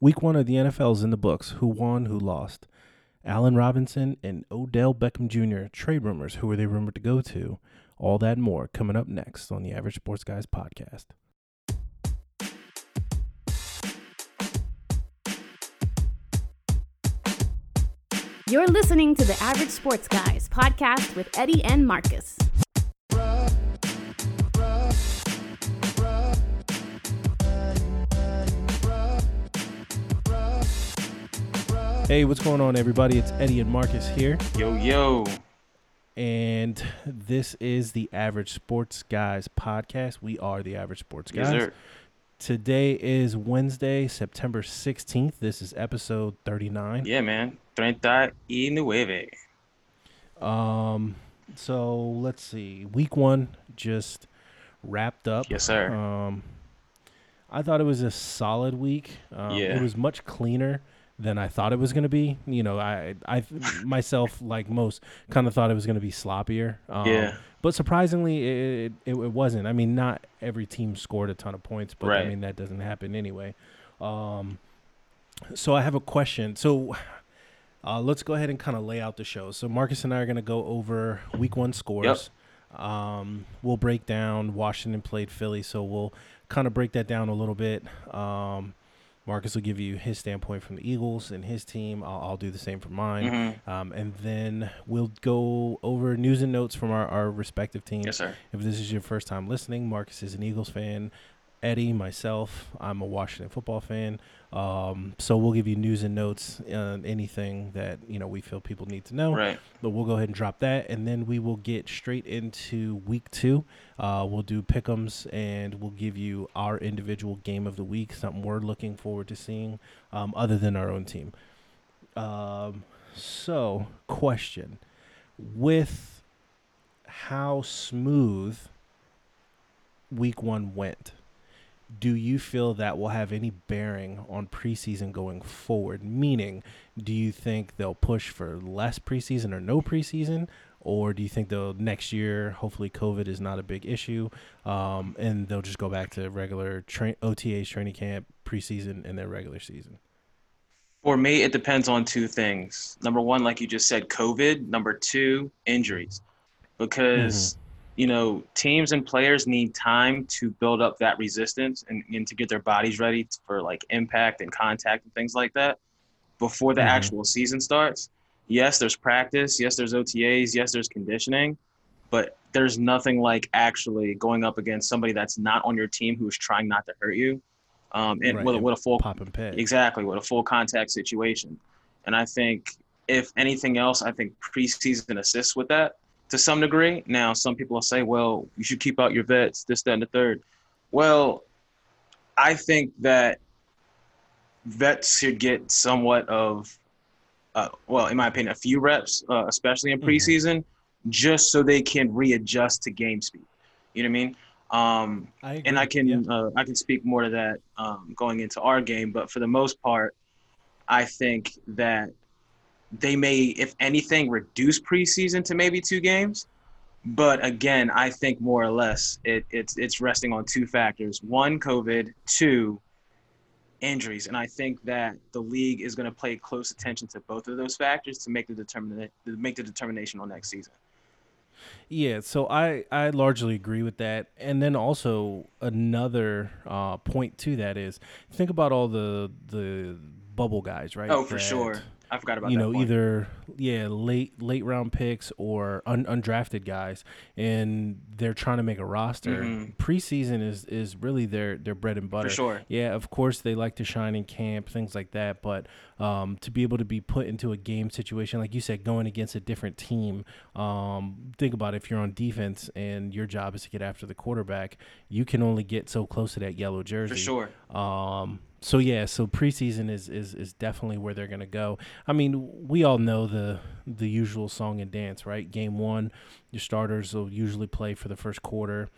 Week one of the NFL is in the books. Who won? Who lost? Allen Robinson and Odell Beckham Jr. Trade rumors. Who are they rumored to go to? All that more coming up next on the Average Sports Guys podcast. You're listening to the Average Sports Guys podcast with Eddie and Marcus. Hey, what's going on, everybody? It's Eddie and Marcus here, Yo, yo. and this is the Average Sports Guys podcast. We are the Average Sports Yes, Guys. sir. Today is Wednesday, September 16th. This is episode 39. Yeah, man. 39. Um, so let's see. Week one just wrapped up. Yes, sir. Um, I thought it was a solid week. Um, Yeah. It was much cleaner than I thought it was going to be. You know, I, I myself, like most, kind of thought it was going to be sloppier. Um, Yeah. But surprisingly, it, it, it wasn't. I mean, not every team scored a ton of points, but I mean, that doesn't happen anyway. Um, so I have a question. So uh, let's go ahead and kind of lay out the show. So Marcus and I are going to go over week one scores. Um, we'll break down Washington played Philly, so we'll kind of break that down a little bit. Um, Marcus will give you his standpoint from the Eagles and his team. I'll, I'll do the same for mine. Mhm. Um, and then we'll go over news and notes from our, our respective teams. Yes, sir. If this is your first time listening, Marcus is an Eagles fan. Eddie, myself, I'm a Washington football fan. Um, so we'll give you news and notes, uh, anything that you know we feel people need to know. Right. But we'll go ahead and drop that, and then we will get straight into week two. Uh, we'll do pick'ems, and we'll give you our individual game of the week, something we're looking forward to seeing, um, other than our own team. Um, so, question: With how smooth week one went, do you feel that will have any bearing on preseason going forward? Meaning, do you think they'll push for less preseason or no preseason? Or do you think they'll next year, hopefully COVID is not a big issue, um, and they'll just go back to regular tra- OTAs, training camp, preseason, and their regular season? For me, it depends on two things. Number one, like you just said, COVID. Number two, injuries. Because, you know, teams and players need time to build up that resistance and, and to get their bodies ready for like impact and contact and things like that before the Mhm. actual season starts. Yes, there's practice. Yes, there's OTAs. Yes, there's conditioning. But there's nothing like actually going up against somebody that's not on your team who's trying not to hurt you. Um, and Right, with, a- with a full Pop and pet. Exactly, with a full contact situation. And I think, if anything else, I think preseason assists with that to some degree. Now, some people will say, well, you should keep out your vets, this, that, and the third. Well, I think that vets should get somewhat of, uh, well, in my opinion, a few reps, uh, especially in Mhm. preseason, just so they can readjust to game speed. You know what I mean? Um, I and I can yeah. uh, I can speak more to that um, going into our game. But for the most part, I think that they may, if anything, reduce preseason to maybe two games. But again, I think more or less it, it's it's resting on two factors: one, COVID; two, injuries. And I think that the league is going to pay close attention to both of those factors to make the determine make the determination on next season. Yeah, so I I largely agree with that. And then also another uh, point to that is think about all the the bubble guys, right? Oh, for that, sure. I forgot about You know, point. either yeah, late late round picks or un, undrafted guys, and they're trying to make a roster. Mhm. Preseason is is really their their bread and butter. for sure. Yeah, of course they like to shine in camp, things like that. But um, to be able to be put into a game situation, like you said, going against a different team, um, think about if you're on defense and your job is to get after the quarterback, you can only get so close to that yellow jersey. For sure. Um, so yeah, so preseason is, is is definitely where they're gonna go. I mean, we all know the the usual song and dance, right? Game one, your starters will usually play for the first quarter.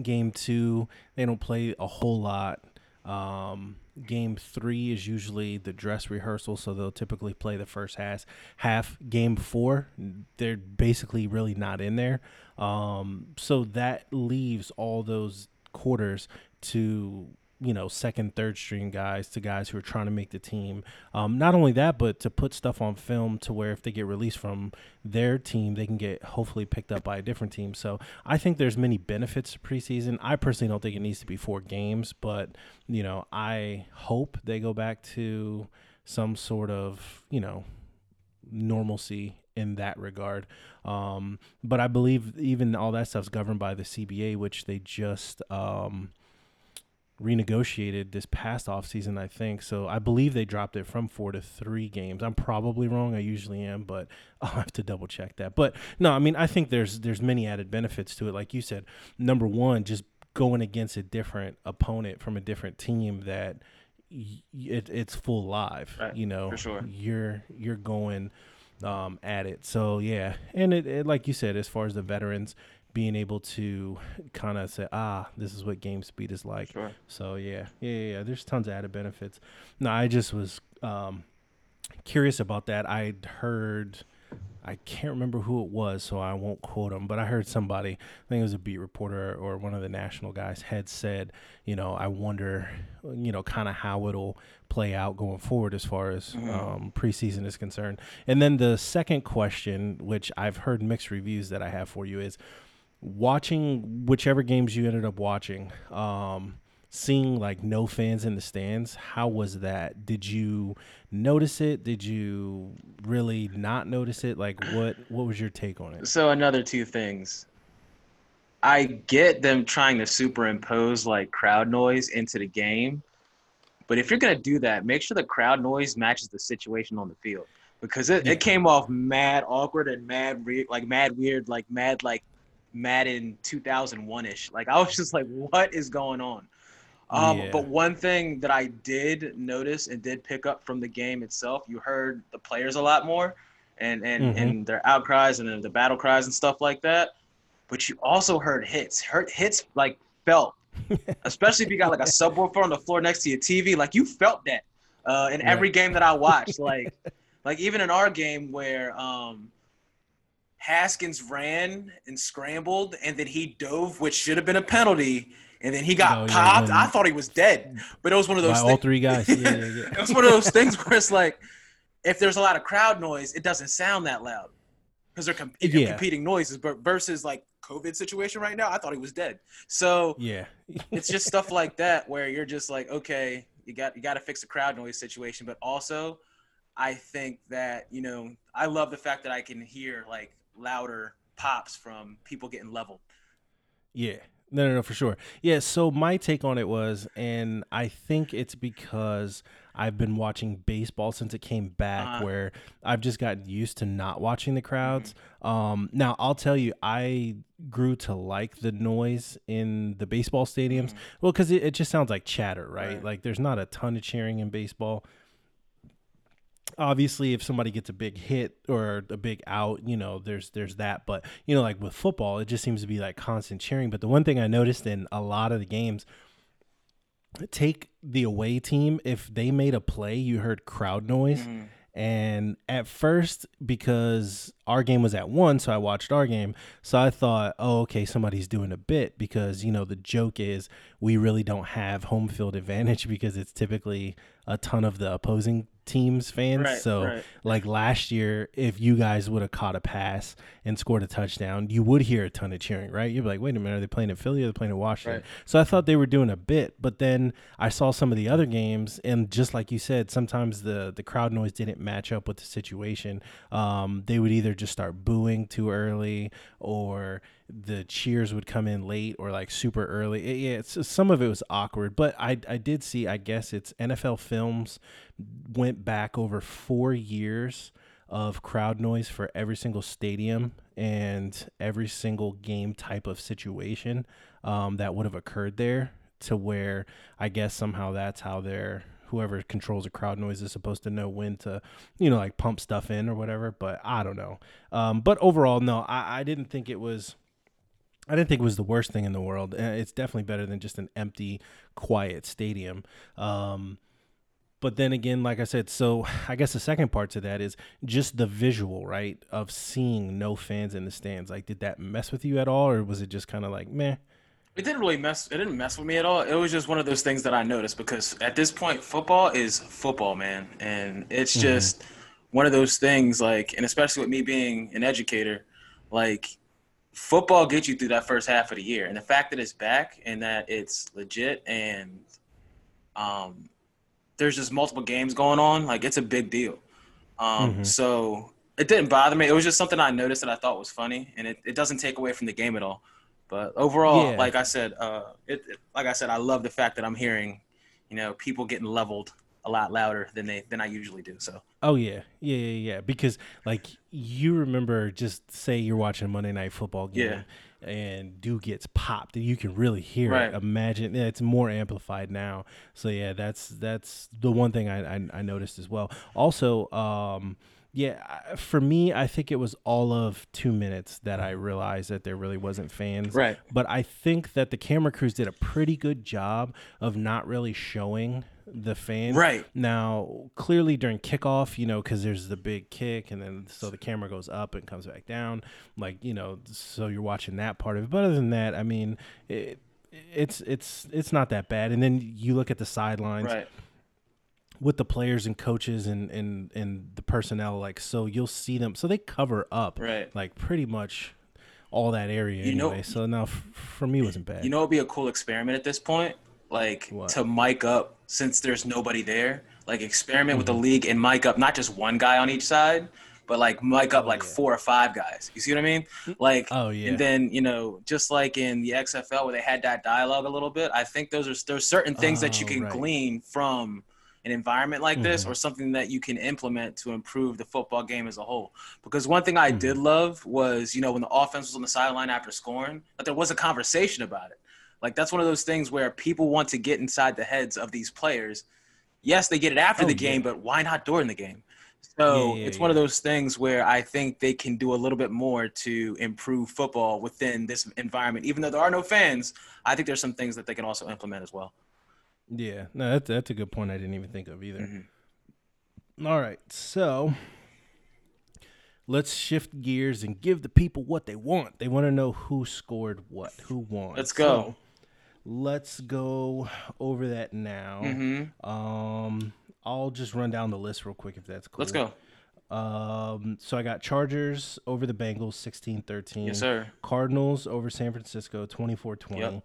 Game two, they don't play a whole lot. Um, game three is usually the dress rehearsal, so they'll typically play the first half. Half game four, they're basically really not in there. Um, so that leaves all those quarters to you know second, third string guys to guys who are trying to make the team. Um, not only that, but to put stuff on film to where if they get released from their team, they can get hopefully picked up by a different team. So I think there's many benefits to preseason. I personally don't think it needs to be four games, but you know I hope they go back to some sort of you know normalcy in that regard. Um, but I believe even all that stuff's governed by the CBA, which they just um, renegotiated this past offseason, I think. So I believe they dropped it from four to three games. I'm probably wrong. I usually am, but I'll have to double check that. But no, I mean I think there's there's many added benefits to it. Like you said, number one, just going against a different opponent from a different team that it, it's full live. Right, you know, for sure. you're you're going um, at it. So yeah, and it, it like you said, as far as the veterans being able to kind of say, ah, this is what game speed is like. Sure. So yeah, yeah, yeah, yeah. There's tons of added benefits. No, I just was um, curious about that. I'd heard. I can't remember who it was, so I won't quote him. But I heard somebody, I think it was a beat reporter or one of the national guys, had said, you know, I wonder, you know, kind of how it'll play out going forward as far as Mm-hmm. um, preseason is concerned. And then the second question, which I've heard mixed reviews that I have for you, is watching whichever games you ended up watching. Um, seeing like no fans in the stands how was that did you notice it did you really not notice it like what what was your take on it So another two things. I get them trying to superimpose like crowd noise into the game, but if you're gonna do that, make sure the crowd noise matches the situation on the field because it, Yeah. it came off mad awkward and mad re- like mad weird like mad like Madden 2001 ish. Like I was just like, what is going on? Um, Yeah. But one thing that I did notice and did pick up from the game itself, you heard the players a lot more, and and Mhm. and their outcries and the battle cries and stuff like that. But you also heard hits. Heard hits like felt, especially if you got like a subwoofer on the floor next to your TV. Like you felt that uh, in every game that I watched. Like like even in our game where um, Haskins ran and scrambled and then he dove, which should have been a penalty. And then he got Oh, yeah, popped. when- I thought he was dead, but it was one of by those. all things- three guys yeah, yeah, yeah. it was one of those things where it's like, if there's a lot of crowd noise, it doesn't sound that loud because they're com- Yeah. competing noises. But versus like COVID situation right now, I thought he was dead. So yeah it's just stuff like that where you're just like, okay, you got you got to fix the crowd noise situation, but also, I think that you know I love the fact that I can hear like louder pops from people getting leveled. Yeah. No, no, no, for sure. Yeah. So my take on it was, and I think it's because I've been watching baseball since it came back, Uh-huh. where I've just gotten used to not watching the crowds. Um, now I'll tell you, I grew to like the noise in the baseball stadiums. Well, because it, it just sounds like chatter, right? Right. Like there's not a ton of cheering in baseball obviously if somebody gets a big hit or a big out you know there's there's that. But you know like with football it just seems to be like constant cheering. But the one thing i noticed in a lot of the games take the away team if they made a play you heard crowd noise. Mm-hmm. And at first because our game was at one so i watched our game. So i thought oh okay somebody's doing a bit because you know the joke is we really don't have home field advantage because it's typically a ton of the opposing teams fans Right, so right. like last year if you guys would have caught a pass and scored a touchdown you would hear a ton of cheering right you'd be like wait a minute are they playing in philly or are they playing in washington Right. so I thought they were doing a bit, but then I saw some of the other games, and just like you said, sometimes the the crowd noise didn't match up with the situation. Um, they would either just start booing too early, or the cheers would come in late or like super early. It- yeah, it's, some of it was awkward, but I I did see. I guess it's NFL Films went back over four years of crowd noise for every single stadium and every single game type of situation um, that would have occurred there to where I guess somehow that's how they're whoever controls the crowd noise is supposed to know when to you know like pump stuff in or whatever but I don't know um, but overall no I, I didn't think it was I didn't think it was the worst thing in the world. Uh, It's definitely better than just an empty, quiet stadium. Um, but then again, like I said, so I guess the second part to that is just the visual, right, of seeing no fans in the stands. Like, did that mess with you at all, or was it just kind of like meh? It didn't really mess. It didn't mess with me at all. It was just one of those things that I noticed because at this point, football is football, man, and it's Mhm. just one of those things. Like, and especially with me being an educator, like football gets you through that first half of the year, and the fact that it's back and that it's legit and um, there's just multiple games going on, like it's a big deal. Um, Mhm. So it didn't bother me. It was just something I noticed that I thought was funny, and it, it doesn't take away from the game at all. But overall, Yeah. like I said, uh, it, it- like I said, I love the fact that I'm hearing, you know, people getting leveled a lot louder than they than I usually do. So Oh yeah, yeah, yeah, yeah. Because like you remember, just say you're watching a Monday Night Football game, yeah. and dude gets popped, and you can really hear Right. it. Imagine yeah, it's more amplified now. So yeah, that's that's the one thing I I, I noticed as well. Also, um, yeah, for me, I think it was all of two minutes that I realized that there really wasn't fans. Right. But I think that the camera crews did a pretty good job of not really showing the fans. Right. Now, clearly during kickoff, you know, because there's the big kick, and then so the camera goes up and comes back down, like you know, so you're watching that part of it. But other than that, I mean, it, it's it's it's not that bad. And then you look at the sidelines right, with the players and coaches and and and the personnel, like so you'll see them. So they cover up right. like pretty much all that area You know- anyway. so now f- for me, it wasn't bad. You know, it'd be a cool experiment at this point, like What? to mic up since there's nobody there. Like experiment with the Mm-hmm. league and mic up not just one guy on each side, but like mic up Oh, like yeah. four or five guys. You see what I mean? Like, Oh, yeah. And then you know, just like in the XFL where they had that dialogue a little bit, I think those are there's certain things that you Oh, can right. glean from an environment like this Mhm. or something that you can implement to improve the football game as a whole. Because one thing I Mm-hmm. did love was, you know, when the offense was on the sideline after scoring, that there was a conversation about it. Like that's one of those things where people want to get inside the heads of these players. Yes, they get it after Oh, the game, yeah. but why not during the game? So Yeah, yeah, it's one of those things where I think they can do a little bit more to improve football within this environment. Even though there are no fans, I think there's some things that they can also implement as well. Yeah, no, that's that's a good point. I didn't even think of either. Mhm. All right, so let's shift gears and give the people what they want. They want to know who scored what, who won. Let's go. So, let's go over that now. hmm Um, I'll just run down the list real quick if that's cool. Let's go. Um, so I got Chargers over the Bengals 16-13. Yes, sir. Cardinals over San Francisco 24-20. Yep.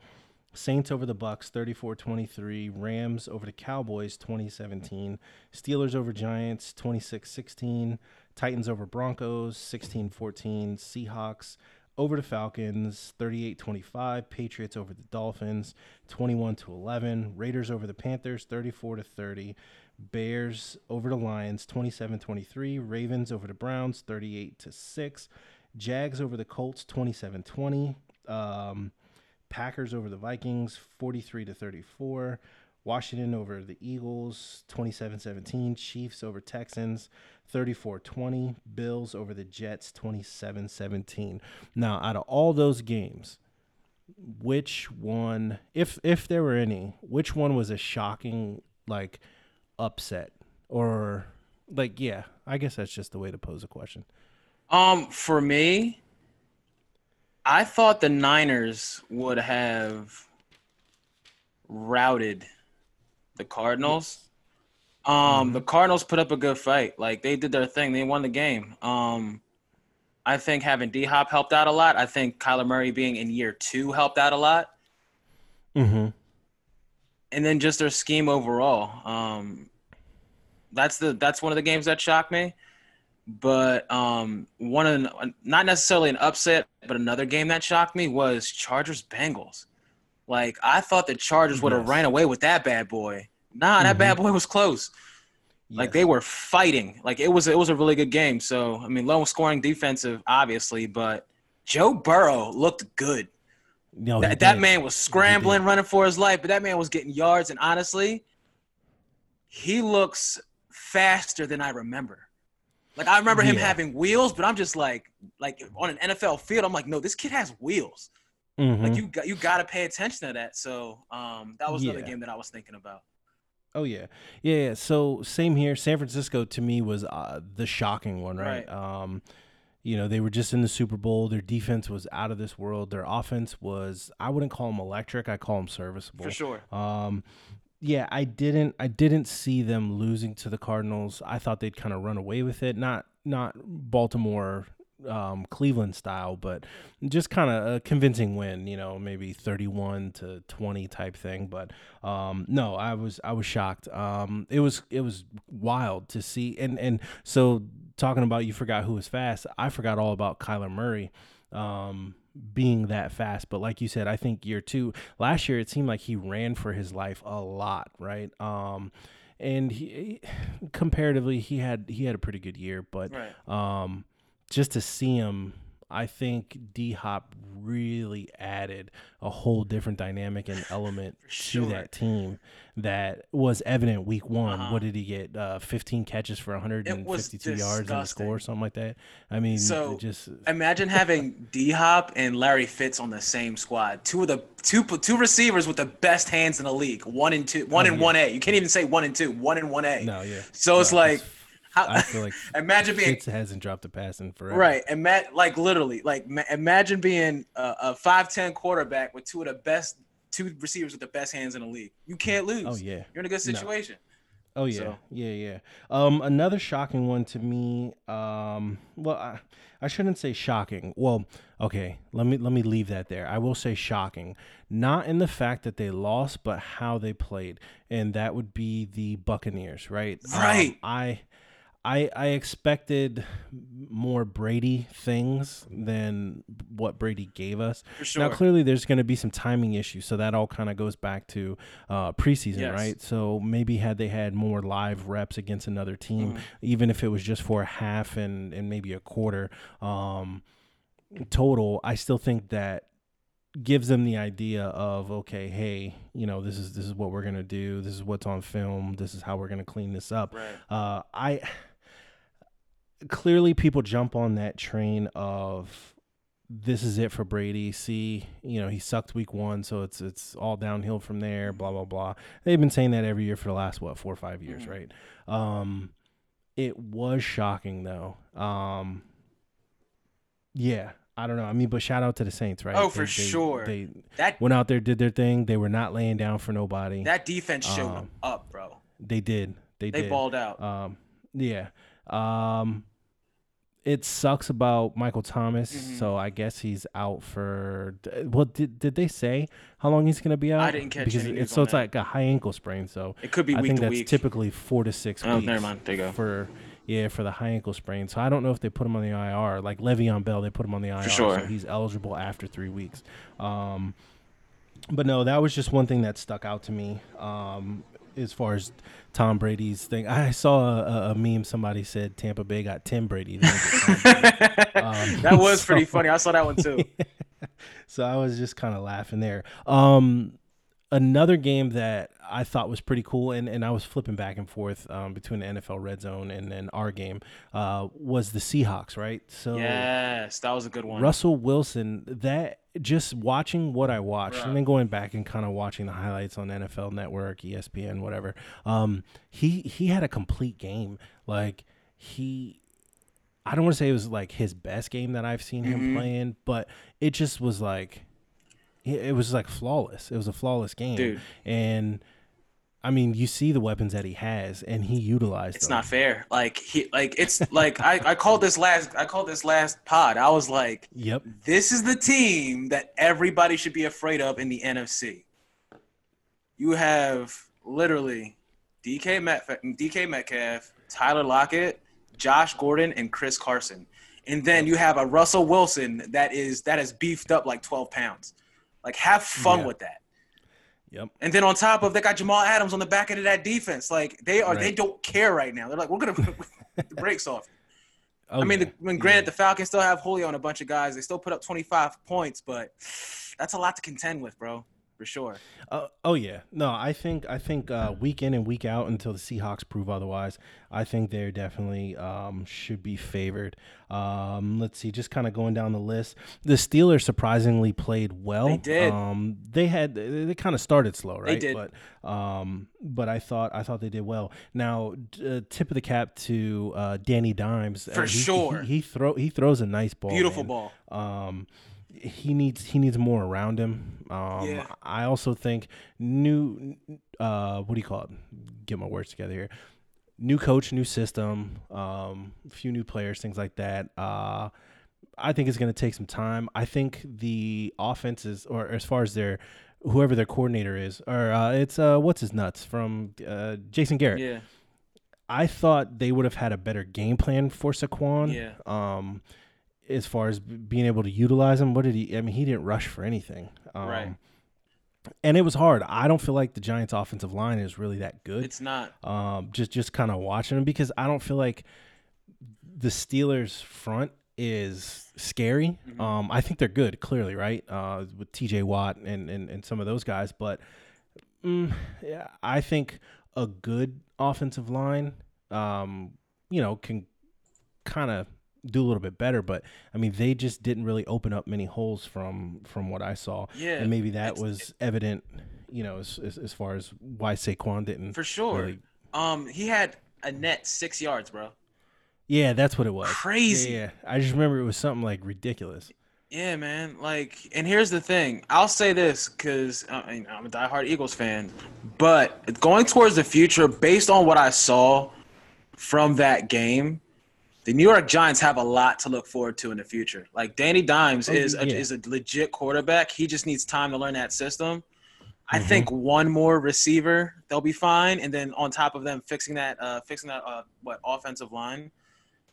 Saints over the Bucks 34-23, Rams over the Cowboys 2017, Steelers over Giants 26-16, Titans over Broncos 16-14, Seahawks over the Falcons 38-25, Patriots over the Dolphins 21 to 11, Raiders over the Panthers 34 to 30, Bears over the Lions 27-23, Ravens over the Browns 38 to 6, Jags over the Colts 27-20, um Packers over the Vikings 43 to 34. Washington over the Eagles 27-17. Chiefs over Texans 34-20. Bills over the Jets 27-17. Now, out of all those games, which one if if there were any, which one was a shocking like upset or like yeah, I guess that's just the way to pose a question. Um, for me, I thought the Niners would have routed the Cardinals. Um, the Cardinals put up a good fight. Like they did their thing. They won the game. Um, I think having D Hop helped out a lot. I think Kyler Murray being in year two helped out a lot. Mm-hmm. and then just their scheme overall. Um, that's the that's one of the games that shocked me. But um, one of the, not necessarily an upset, but another game that shocked me was Chargers Bengals. Like I thought the Chargers would have Yes. ran away with that bad boy. Nah, that Mhm. bad boy was close. Like they were fighting. Like it was it was a really good game. So I mean, low scoring defensive, obviously, but Joe Burrow looked good. No, That, that man was scrambling, running for his life, but that man was getting yards. And honestly, he looks faster than I remember. Like I remember him Yeah. having wheels, but I'm just like, like on an NFL field, I'm like, no, this kid has wheels. Mhm. Like you got you got to pay attention to that. So um, that was another game that I was thinking about. Oh yeah, yeah. yeah. So same here. San Francisco to me was uh, the shocking one, right? Right. Um, you know, they were just in the Super Bowl. Their defense was out of this world. Their offense was, I wouldn't call them electric. I call them serviceable. For sure. Um, yeah, I didn't, I didn't see them losing to the Cardinals. I thought they'd kind of run away with it. Not, not Baltimore um, Cleveland style, but just kind of a convincing win. You know, maybe thirty-one to twenty type thing. But um, no, I was I was shocked. Um, it was it was wild to see, and and so talking about you forgot who was fast. I forgot all about Kyler Murray. Um, being that fast. But like you said, I think year two, last year, it seemed like he ran for his life a lot, right? Um, and he comparatively, he had he had a pretty good year, but Right. um, just to see him, I think D Hop really added a whole different dynamic and element sure. to that team that was evident week one. Uh-huh. What did he get? Uh, 15 catches for 152 yards and a score, something like that. I mean, So, just Imagine having D Hop and Larry Fitz on the same squad. Two of the two two receivers with the best hands in the league. One and two, one Oh, and yeah. one A. You can't even say one and two. One and one A. no, yeah. So it's like, how, I feel like imagine being Fitz hasn't dropped a pass in forever. right. Ima- like literally, like ma- imagine being a, five ten quarterback with two of the best two receivers with the best hands in the league. You can't lose. Oh yeah. You're in a good No. situation. Oh yeah, So- yeah, yeah. Um, another shocking one to me. Um, well, I, I shouldn't say shocking. Well, okay, let me let me leave that there. I will say shocking, not in the fact that they lost, but how they played, and that would be the Buccaneers, right? Um, Right. I. I, I expected more Brady things than what Brady gave us. Sure. Now, clearly, there's going to be some timing issues, so that all kind of goes back to uh, preseason, Yes. right? So maybe had they had more live reps against another team, Mhm. even if it was just for a half and and maybe a quarter um, total, I still think that gives them the idea of okay, hey, you know, this is this is what we're gonna do. This is what's on film. This is how we're gonna clean this up. Right. Uh, I clearly people jump on that train of this is it for Brady. See, you know, he sucked week one, so it's it's all downhill from there. Blah blah blah. They've been saying that every year for the last what four or five years, Mhm. right? Um, it was shocking though. Um, yeah, I don't know. I mean, but shout out to the Saints, right? Oh, for sure. They That went out there, did their thing. They were not laying down for nobody. that defense showed Um, them up, bro. they did. They, They did. balled out. Um, yeah. Um, it sucks about Michael Thomas. Mhm. So I guess he's out for. Well, did did they say how long he's going to be out? I didn't catch because news so it's that. like a high ankle sprain. So It could be I think that's week. typically four to six Oh, weeks. never mind. There you go. For yeah, for the high ankle sprain. So I don't know if they put him on the IR. Like Le'Veon Bell, they put him on the IR. sure. So he's eligible after three weeks. Um, but no, that was just one thing that stuck out to me. Um, as far as Tom Brady's thing, I saw a, a- meme. Somebody said Tampa Bay got Tim Brady. They didn't get Tom Brady. Um, that was pretty funny. I saw that one too. so I was just kind of laughing there. Um, another game that I thought was pretty cool, and, and I was flipping back and forth um, between the NFL Red Zone and then our game, uh, was the Seahawks, right? So yes, that was a good one. Russell Wilson, that just watching what I watched and then going back and kind of watching the highlights on NFL Network, ESPN, whatever. Um, he he had a complete game. Like he, I don't want to say it was like his best game that I've seen him Mhm. playing, but it just was like, it was like flawless. It was a flawless game, Dude. And I mean, you see the weapons that he has, and he utilized. It's them. not fair. Like he, like it's like I, I called this last. I called this last pod. I was like, Yep. this is the team that everybody should be afraid of in the NFC. You have literally DK Metcalf, DK Metcalf, Tyler Lockett, Josh Gordon, and Chris Carson, and then you have a Russell Wilson that is that is beefed up like 12 pounds. Like have fun Yeah. with that. Yep. And then on top of they got Jamal Adams on the back end of that defense. Like they are, they don't care right now. They're like, we're gonna put the brakes off. Oh, I mean, yeah. the, when granted, the Falcons still have Julio and a bunch of guys. They still put up 25 points, but that's a lot to contend with, bro. For sure. Uh, oh yeah, no, I think I think uh, week in and week out until the Seahawks prove otherwise. I think they're definitely um, should be favored. Um, let's see, just kind of going down the list. The Steelers surprisingly played well. They did. Um, they had they, they kind of started slow, right? They did. But um, but I thought I thought they did well. Now, uh, tip of the cap to uh, Danny Dimes. For he, sure. he, he throw he throws a nice ball. Beautiful man. ball. He needs he needs more around him. Um, Yeah. I also think new uh, what do you call it? Get my words together here. New coach, new system, um, a few new players, things like that. Uh, I think it's going to take some time. I think the offense is, or as far as their whoever their coordinator is, or uh, it's uh, what's his nuts from uh, Jason Garrett. Yeah. I thought they would have had a better game plan for Saquon. Yeah. Um, as far as being able to utilize him, what did he? I mean, he didn't rush for anything. Um, Right. And it was hard. I don't feel like the Giants' offensive line is really that good. It's not. um, just just kind of watching them because I don't feel like the Steelers' front is scary. Mm-hmm. Um, I think they're good, clearly, right? Uh, with T.J. Watt and, and and some of those guys, but mm, yeah, I think a good offensive line, um, you know, can kind of do a little bit better. But I mean, they just didn't really open up many holes from from what I saw. Yeah, and maybe that was evident, you know, as, as as far as why Saquon didn't For sure. really- Um, he had a net six yards, bro. Yeah, that's what it was. Crazy. Yeah, yeah. I just remember it was something like ridiculous. Yeah, man. Like, and here's the thing. I'll say this because I mean, I'm a diehard Eagles fan, but going towards the future, based on what I saw from that game, the New York Giants have a lot to look forward to in the future. Like Danny Dimes Oh, is a, yeah. is a legit quarterback. He just needs time to learn that system. I Mm-hmm. think one more receiver, they'll be fine, and then on top of them fixing that, uh, fixing that, uh, what offensive line.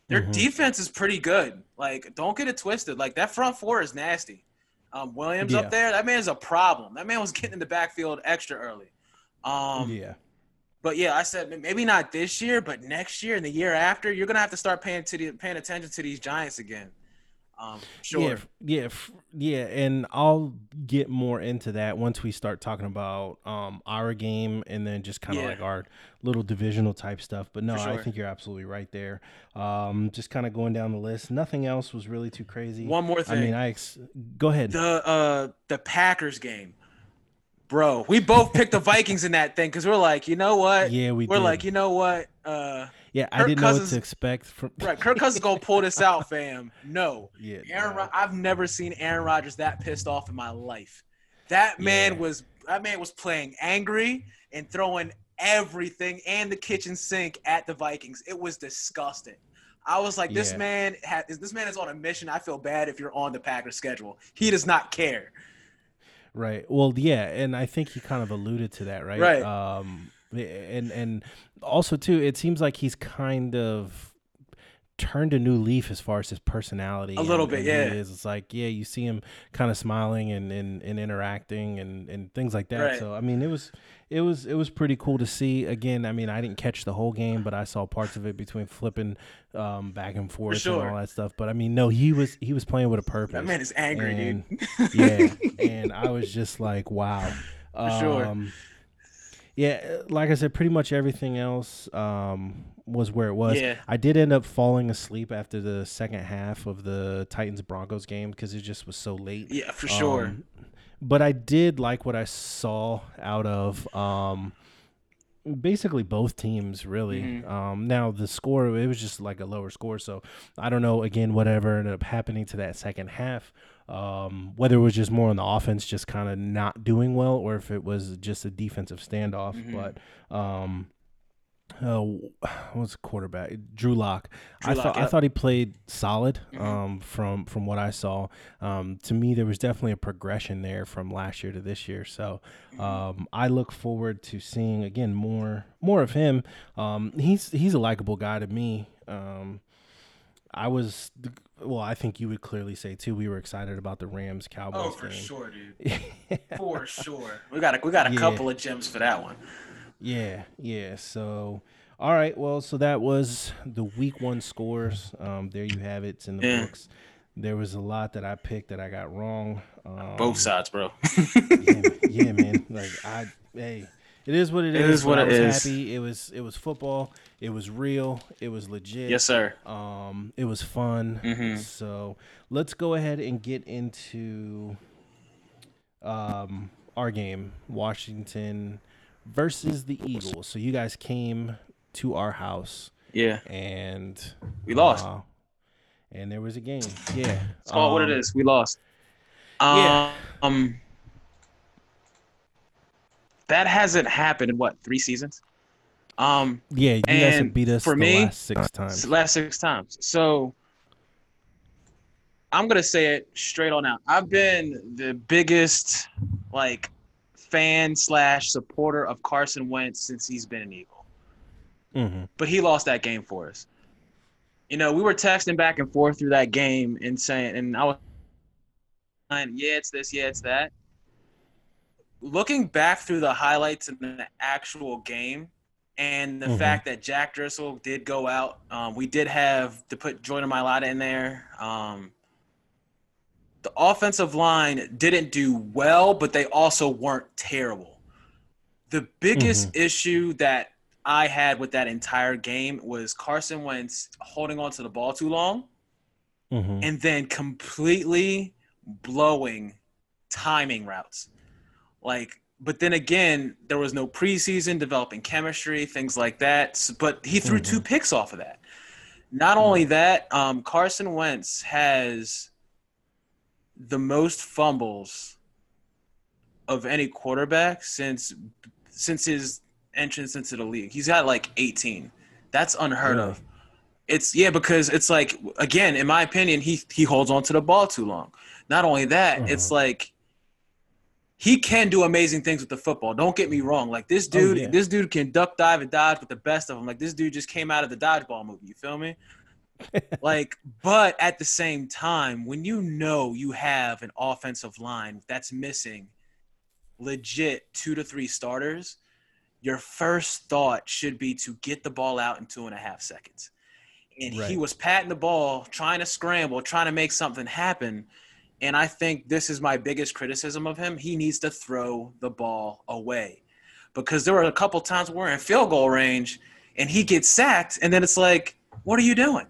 Their Mhm. defense is pretty good. Like, don't get it twisted. Like that front four is nasty. Um, Williams Yeah. up there, that man is a problem. That man was getting in the backfield extra early. Um, yeah. But yeah, I said maybe not this year, but next year and the year after, you're gonna have to start paying to the, paying attention to these Giants again. Um, sure. Yeah, yeah, yeah, and I'll get more into that once we start talking about um our game and then just kind of Yeah. like our little divisional type stuff. But no, For I think you're absolutely right there. Um, just kind of going down the list. Nothing else was really too crazy. One more thing. I mean, I ex- go ahead. the uh the Packers game. Bro, we both picked the Vikings in that thing because we're like, you know what? Yeah, we We're did. like, you know what? Uh, yeah, I didn't know what to expect from. right, Kirk Cousins gonna pull this out, fam. No, Yeah, Aaron. I've never seen Aaron Rodgers that pissed off in my life. That man Yeah. was that man was playing angry and throwing everything and the kitchen sink at the Vikings. It was disgusting. I was like, this Yeah. man has, this man is on a mission. I feel bad if you're on the Packers schedule. He does not care. Right. Well, yeah, and I think he kind of alluded to that, right? Right. Um, and and also too, it seems like he's kind of turned a new leaf as far as his personality. A little and- bit, and yeah. he is. It's like yeah, you see him kind of smiling and, and, and interacting and, and things like that. Right. So I mean, it was it was it was pretty cool to see. Again, I mean, I didn't catch the whole game, but I saw parts of it between flipping um, back and forth sure. and all that stuff. But I mean, no, he was he was playing with a purpose. That man is angry, And- dude. yeah, and I was just like, wow. For sure. Um, yeah, like I said, pretty much everything else um, was where it was. Yeah. I did end up falling asleep after the second half of the Titans Broncos game because it just was so late. Yeah, for sure. Um, but I did like what I saw out of um, basically both teams, really. Mhm. Um, now, the score, it was just like a lower score. So I don't know, again, whatever ended up happening to that second half. Um, whether it was just more on the offense, just kind of not doing well, or if it was just a defensive standoff. Mhm. But um, uh, what's the quarterback? Drew Lock. I Drew Lock, thought I thought he played solid. Mhm. Um, from from what I saw, um, to me there was definitely a progression there from last year to this year. So, Mm-hmm. um, I look forward to seeing again more more of him. Um, he's he's a likable guy to me. Um, I was well. I think you would clearly say too. We were excited about the Rams Cowboys Oh, for game. sure, dude. For sure. We got a, we got a Yeah. couple of gems for that one. Yeah, yeah. So, all right. Well, so that was the week one scores. Um, there you have it. It's in the Yeah. books. There was a lot that I picked that I got wrong. Um, Both sides, bro. yeah, yeah, man. Like I, hey, it is what it, It is. is what but I it was is. Happy. It was it was football. It was real. It was legit. yes, sir. Um, it was fun. Mhm. So let's go ahead and get into um our game, Washington versus the Eagles. So you guys came to our house Yeah, and we lost. uh, and there was a game. Yeah. It's called what it Um. We lost. yeah. Um, that hasn't happened in what three seasons? Um, Yeah, you guys have beat us for the me, last six times. last six times. So I'm gonna say it straight on out. I've been the biggest like fan slash supporter of Carson Wentz since he's been an Eagle. hmm But he lost that game for us. You know, we were texting back and forth through that game and saying, and I was saying, yeah, it's this, yeah, it's that. Looking back through the highlights in the actual game, and the Mhm. fact that Jack Driscoll did go out, um, we did have to put Jordan Mailata in there. Um, the offensive line didn't do well, but they also weren't terrible. The biggest issue that I had with that entire game was Carson Wentz holding on to the ball too long hmm and then completely blowing timing routes. Like, but then again, there was no preseason developing chemistry, things like that. But he threw two picks off of that. Not only that, um, Carson Wentz has the most fumbles of any quarterback since since his entrance into the league. He's got like 18. That's unheard Really? of. It's yeah, because it's like again, in my opinion, he he holds on to the ball too long. Not only that, it's Uh-huh. like he can do amazing things with the football. Don't get me wrong. Like this Oh, dude, yeah. this dude can duck, dive, and dodge with the best of them. Like this dude just came out of the dodgeball movie. You feel me? Like, but at the same time, when you know you have an offensive line that's missing legit two to three starters, your first thought should be to get the ball out in two and a half seconds. And he was patting the ball, trying to scramble, trying to make something happen. And I think this is my biggest criticism of him. He needs to throw the ball away because there were a couple times we're in field goal range and he gets sacked. And then it's like, what are you doing?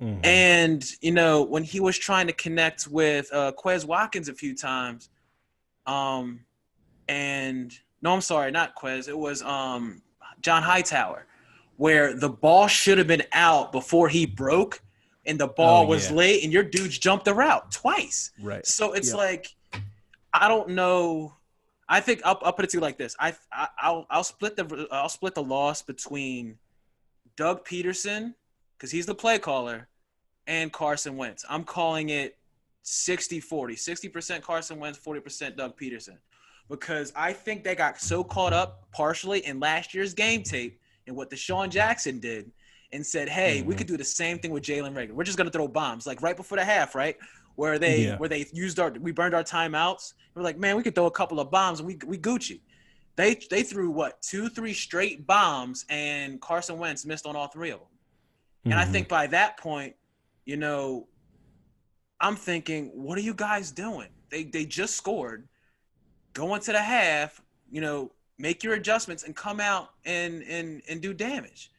Mhm. And you know, when he was trying to connect with uh, Quez Watkins a few times, um, and no, I'm sorry, not Quez. It was um, John Hightower, where the ball should have been out before he broke, and the ball Oh, was yeah. late, and your dudes jumped the route twice. right. So it's Yep. like, I don't know. I think I'll, I'll put it to you like this. I, I I'll I'll split the I'll split the loss between Doug Pederson because he's the play caller and Carson Wentz. I'm calling it 60-40. 60% Carson Wentz, 40% Doug Pederson. Because I think they got so caught up partially in last year's game tape and what DeSean Jackson did and said, hey, we Mhm. could do the same thing with Jalen Reagor. We're just gonna throw bombs, like right before the half, right? Where they Yeah. where they used our we burned our timeouts. We're like, man, we could throw a couple of bombs and we we Gucci. They they threw what two, three straight bombs, and Carson Wentz missed on all three of them. And I Mhm. think by that point, you know, I'm thinking, what are you guys doing? They they just scored. Go into the half, you know, make your adjustments and come out and and and do damage.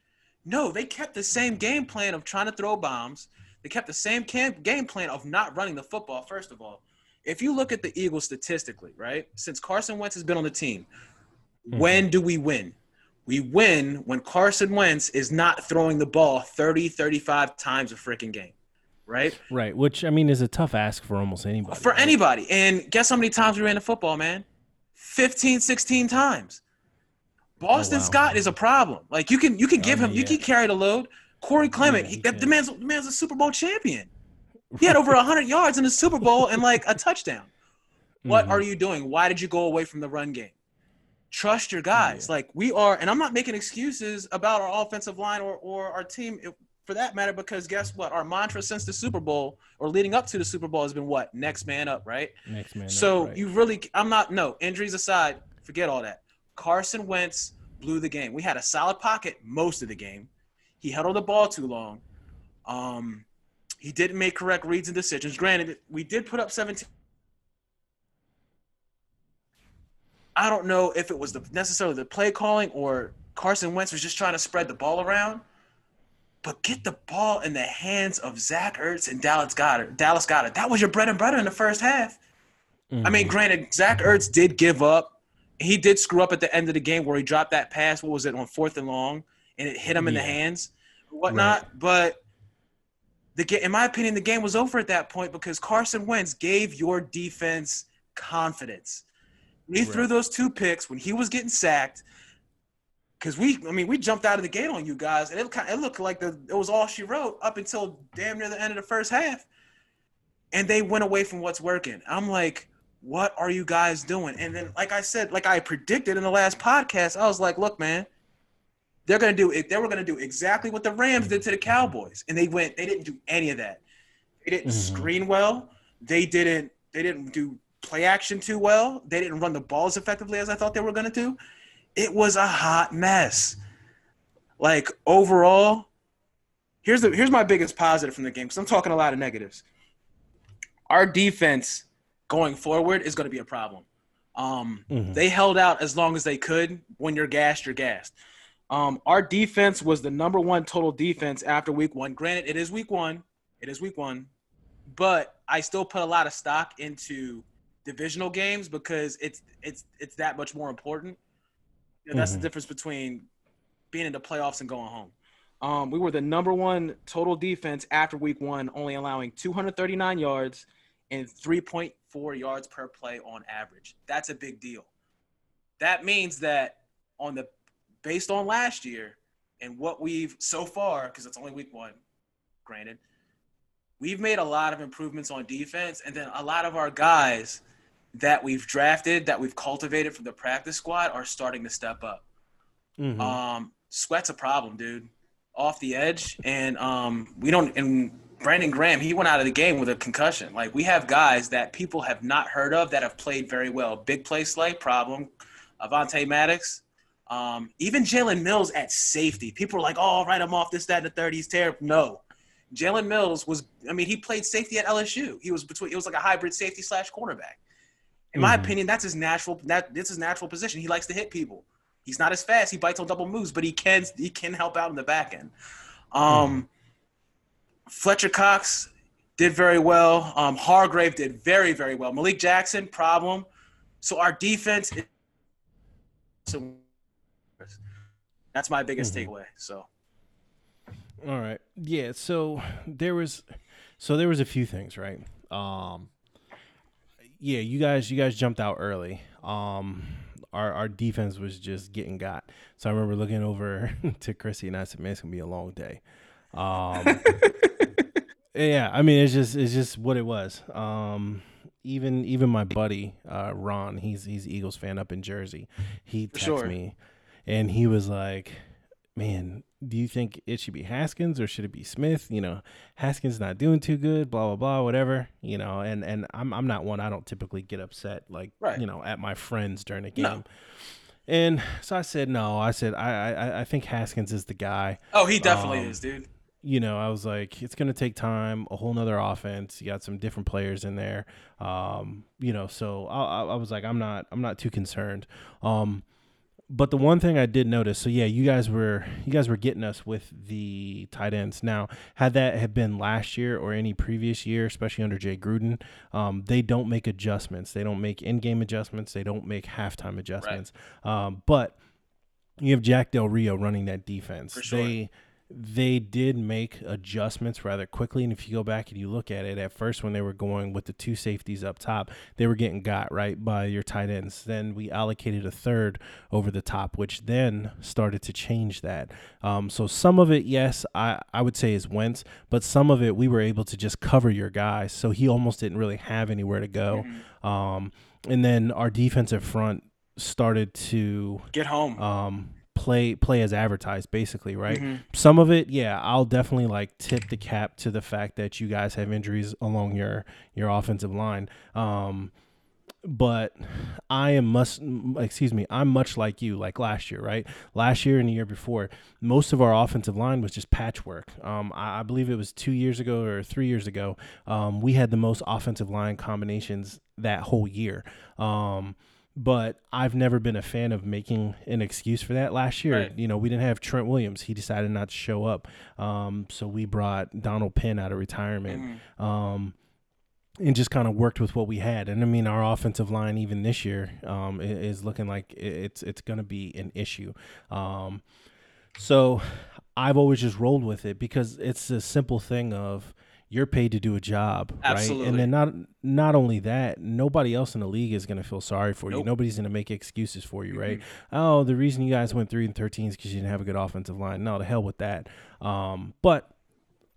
No, they kept the same game plan of trying to throw bombs. They kept the same camp, game plan of not running the football. First of all, if you look at the Eagles statistically, right, since Carson Wentz has been on the team, mm-hmm. when do we win? We win when Carson Wentz is not throwing the ball 30, 35 times a freaking game, right? Right, which I mean is a tough ask for almost anybody. For right? anybody. And guess how many times we ran the football, man? 15, 16 times. Boston Oh, wow. Scott is a problem. Like you can you can give him yeah, you can carry the load. Corey Clement, Yeah, he, he the man's the man's a Super Bowl champion. He had over 100 yards in the Super Bowl and like a touchdown. What Mhm. are you doing? Why did you go away from the run game? Trust your guys. Like we are, and I'm not making excuses about our offensive line or, or our team for that matter, because guess what? Our mantra since the Super Bowl or leading up to the Super Bowl has been what? Next man up, right? next man? up, So right. you really, I'm not, no, injuries aside, forget all that. Carson Wentz blew the game. We had a solid pocket most of the game. He held on the ball too long. Um, He didn't make correct reads and decisions. Granted, we did put up 17. I don't know if it was the necessarily the play calling or Carson Wentz was just trying to spread the ball around. But get the ball in the hands of Zach Ertz and Dallas Goedert. Dallas Goedert. That was your bread and butter in the first half. Mm-hmm. I mean, mm-hmm. granted, Zach Ertz did give up. He did screw up at the end of the game where he dropped that pass. What was it on fourth and long, and it hit him in the hands, whatnot. Right. But the game, in my opinion, the game was over at that point because Carson Wentz gave your defense confidence. He right. threw those two picks when he was getting sacked. Because we, I mean, we jumped out of the gate on you guys, and it kind it looked like the it was all she wrote up until damn near the end of the first half, and they went away from what's working. I'm like, what are you guys doing? And then, like I said, like I predicted in the last podcast, I was like, look, man, they're gonna do it. They were gonna do exactly what the Rams did to the Cowboys, and they went. They didn't do any of that. They didn't mm-hmm. screen well. They didn't. They didn't do play action too well. They didn't run the ball as effectively as I thought they were gonna do it was a hot mess. Like overall, here's the here's my biggest positive from the game because I'm talking a lot of negatives. Our defense going forward is going to be a problem. Um, mm-hmm. They held out as long as they could. When you're gassed, you're gassed. Um, our defense was the number one total defense after week one. Granted, it is week one. It is week one, but I still put a lot of stock into divisional games because it's it's it's that much more important. You know, that's mm-hmm. the difference between being in the playoffs and going home. Um, we were the number one total defense after week one, only allowing 239 yards and 3.4 yards per play on average. That's a big deal. That means that on the based on last year and what we've so far, because it's only week one, granted, we've made a lot of improvements on defense, and then a lot of our guys that we've drafted, that we've cultivated from the practice squad are starting to step up. Mm-hmm. Um, Sweat's a problem, dude. Off the edge, and um, we don't. And Brandon Graham, he went out of the game with a concussion. Like we have guys that people have not heard of that have played very well. Big play slay problem. Avonte Maddox, um, even Jalen Mills at safety. People are like, "Oh, write him off this, that, and the third. He's terrible." No, Jalen Mills was. I mean, he played safety at LSU. He was between. It was like a hybrid safety slash cornerback. In my mm-hmm. opinion, that's his natural that this is natural position. He likes to hit people. He's not as fast. He bites on double moves, but he can he can help out in the back end. Um, mm-hmm. Fletcher Cox did very well. Um, Hargrave did very very well. Malik Jackson problem. So our defense. Is, that's my biggest mm-hmm. takeaway. So. All right. Yeah. So there was, so there was a few things, right? Um, yeah, you guys, you guys jumped out early. Um, our our defense was just getting got. So I remember looking over to Chrissy and I said, "Man, it's gonna be a long day." Um, yeah, I mean, it's just it's just what it was. Um, even even my buddy uh, Ron, he's he's Eagles fan up in Jersey. He texted sure. me, and he was like, "Man, do you think it should be Haskins or should it be Smith? You know, Haskins not doing too good, blah blah blah, whatever. You know, and and I'm I'm not one. I don't typically get upset like right. you know at my friends during a game. No. And so I said no. I said I, I I think Haskins is the guy. Oh, he definitely um, is, dude. You know, I was like, it's gonna take time, a whole nother offense. You got some different players in there. Um, you know, so I, I was like, I'm not, I'm not too concerned. Um, but the one thing I did notice, so yeah, you guys were you guys were getting us with the tight ends. Now, had that have been last year or any previous year, especially under Jay Gruden, um, they don't make adjustments. They don't make in-game adjustments. They don't make halftime adjustments. Right. Um, but you have Jack Del Rio running that defense. Sure. They they did make adjustments rather quickly. And if you go back and you look at it, at first when they were going with the two safeties up top, they were getting got right by your tight ends. Then we allocated a third over the top, which then started to change that. Um, so some of it, yes, I, I would say is Wentz, but some of it we were able to just cover your guys. So he almost didn't really have anywhere to go. Mm-hmm. Um, and then our defensive front started to get home. Um, play play as advertised basically right mm-hmm. some of it yeah i'll definitely like tip the cap to the fact that you guys have injuries along your your offensive line um but I am must excuse me, I'm much like you, like last year, right? Last year and the year before, most of our offensive line was just patchwork. Um, I, I believe it was two years ago or three years ago. Um, we had the most offensive line combinations that whole year. Um, but I've never been a fan of making an excuse for that. Last year, Right. you know, we didn't have Trent Williams. He decided not to show up. Um, so we brought Donald Penn out of retirement. Mhm. Um, and just kind of worked with what we had. And I mean, our offensive line even this year um, is looking like it's it's going to be an issue. Um, so I've always just rolled with it because it's a simple thing of you're paid to do a job, right? Absolutely. And then not not only that, nobody else in the league is going to feel sorry for you. Nobody's going to make excuses for you, right? Mhm. Oh, the reason you guys went three and thirteen is because you didn't have a good offensive line. No, the hell with that. Um, but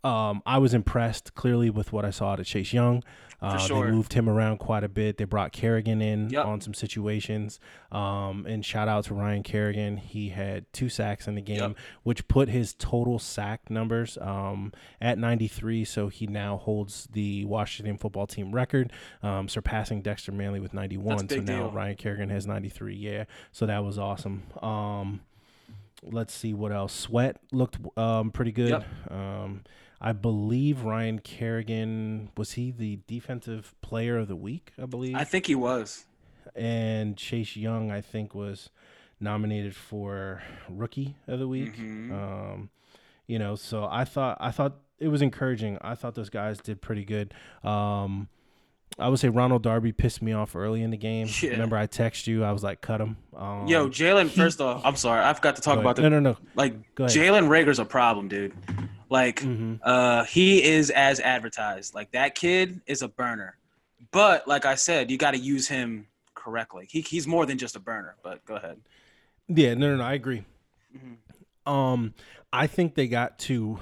um, I was impressed clearly with what I saw out of Chase Young. Uh, sure. They moved him around quite a bit. They brought Kerrigan in Yep. on some situations. Um, and shout out to Ryan Kerrigan. He had two sacks in the game, Yep. which put his total sack numbers um, at 93. So he now holds the Washington football team record, um, surpassing Dexter Manley with 91. That's big so now deal. Ryan Kerrigan has 93. Yeah. So that was awesome. Um, let's see what else. Sweat looked um, pretty good. Yep. Um, I believe Ryan Kerrigan was he the defensive player of the week. I believe, I think he was. and Chase Young I think was nominated for rookie of the week. Mhm. Um, you know, so I thought I thought it was encouraging. I thought those guys did pretty good. Um, I would say Ronald Darby pissed me off early in the game. Yeah. Remember, I text you. I was like, "Cut him." Um, Yo, Jalen. First off, I'm sorry, I forgot to talk about the no, no, no. like. Jalen Reagor's a problem, dude. Like, Mhm. uh, he is as advertised. Like that kid is a burner. But like I said, you got to use him correctly. He, he's more than just a burner. But go ahead. Yeah, no, no, no. I agree. Mhm. Um, I think they got to,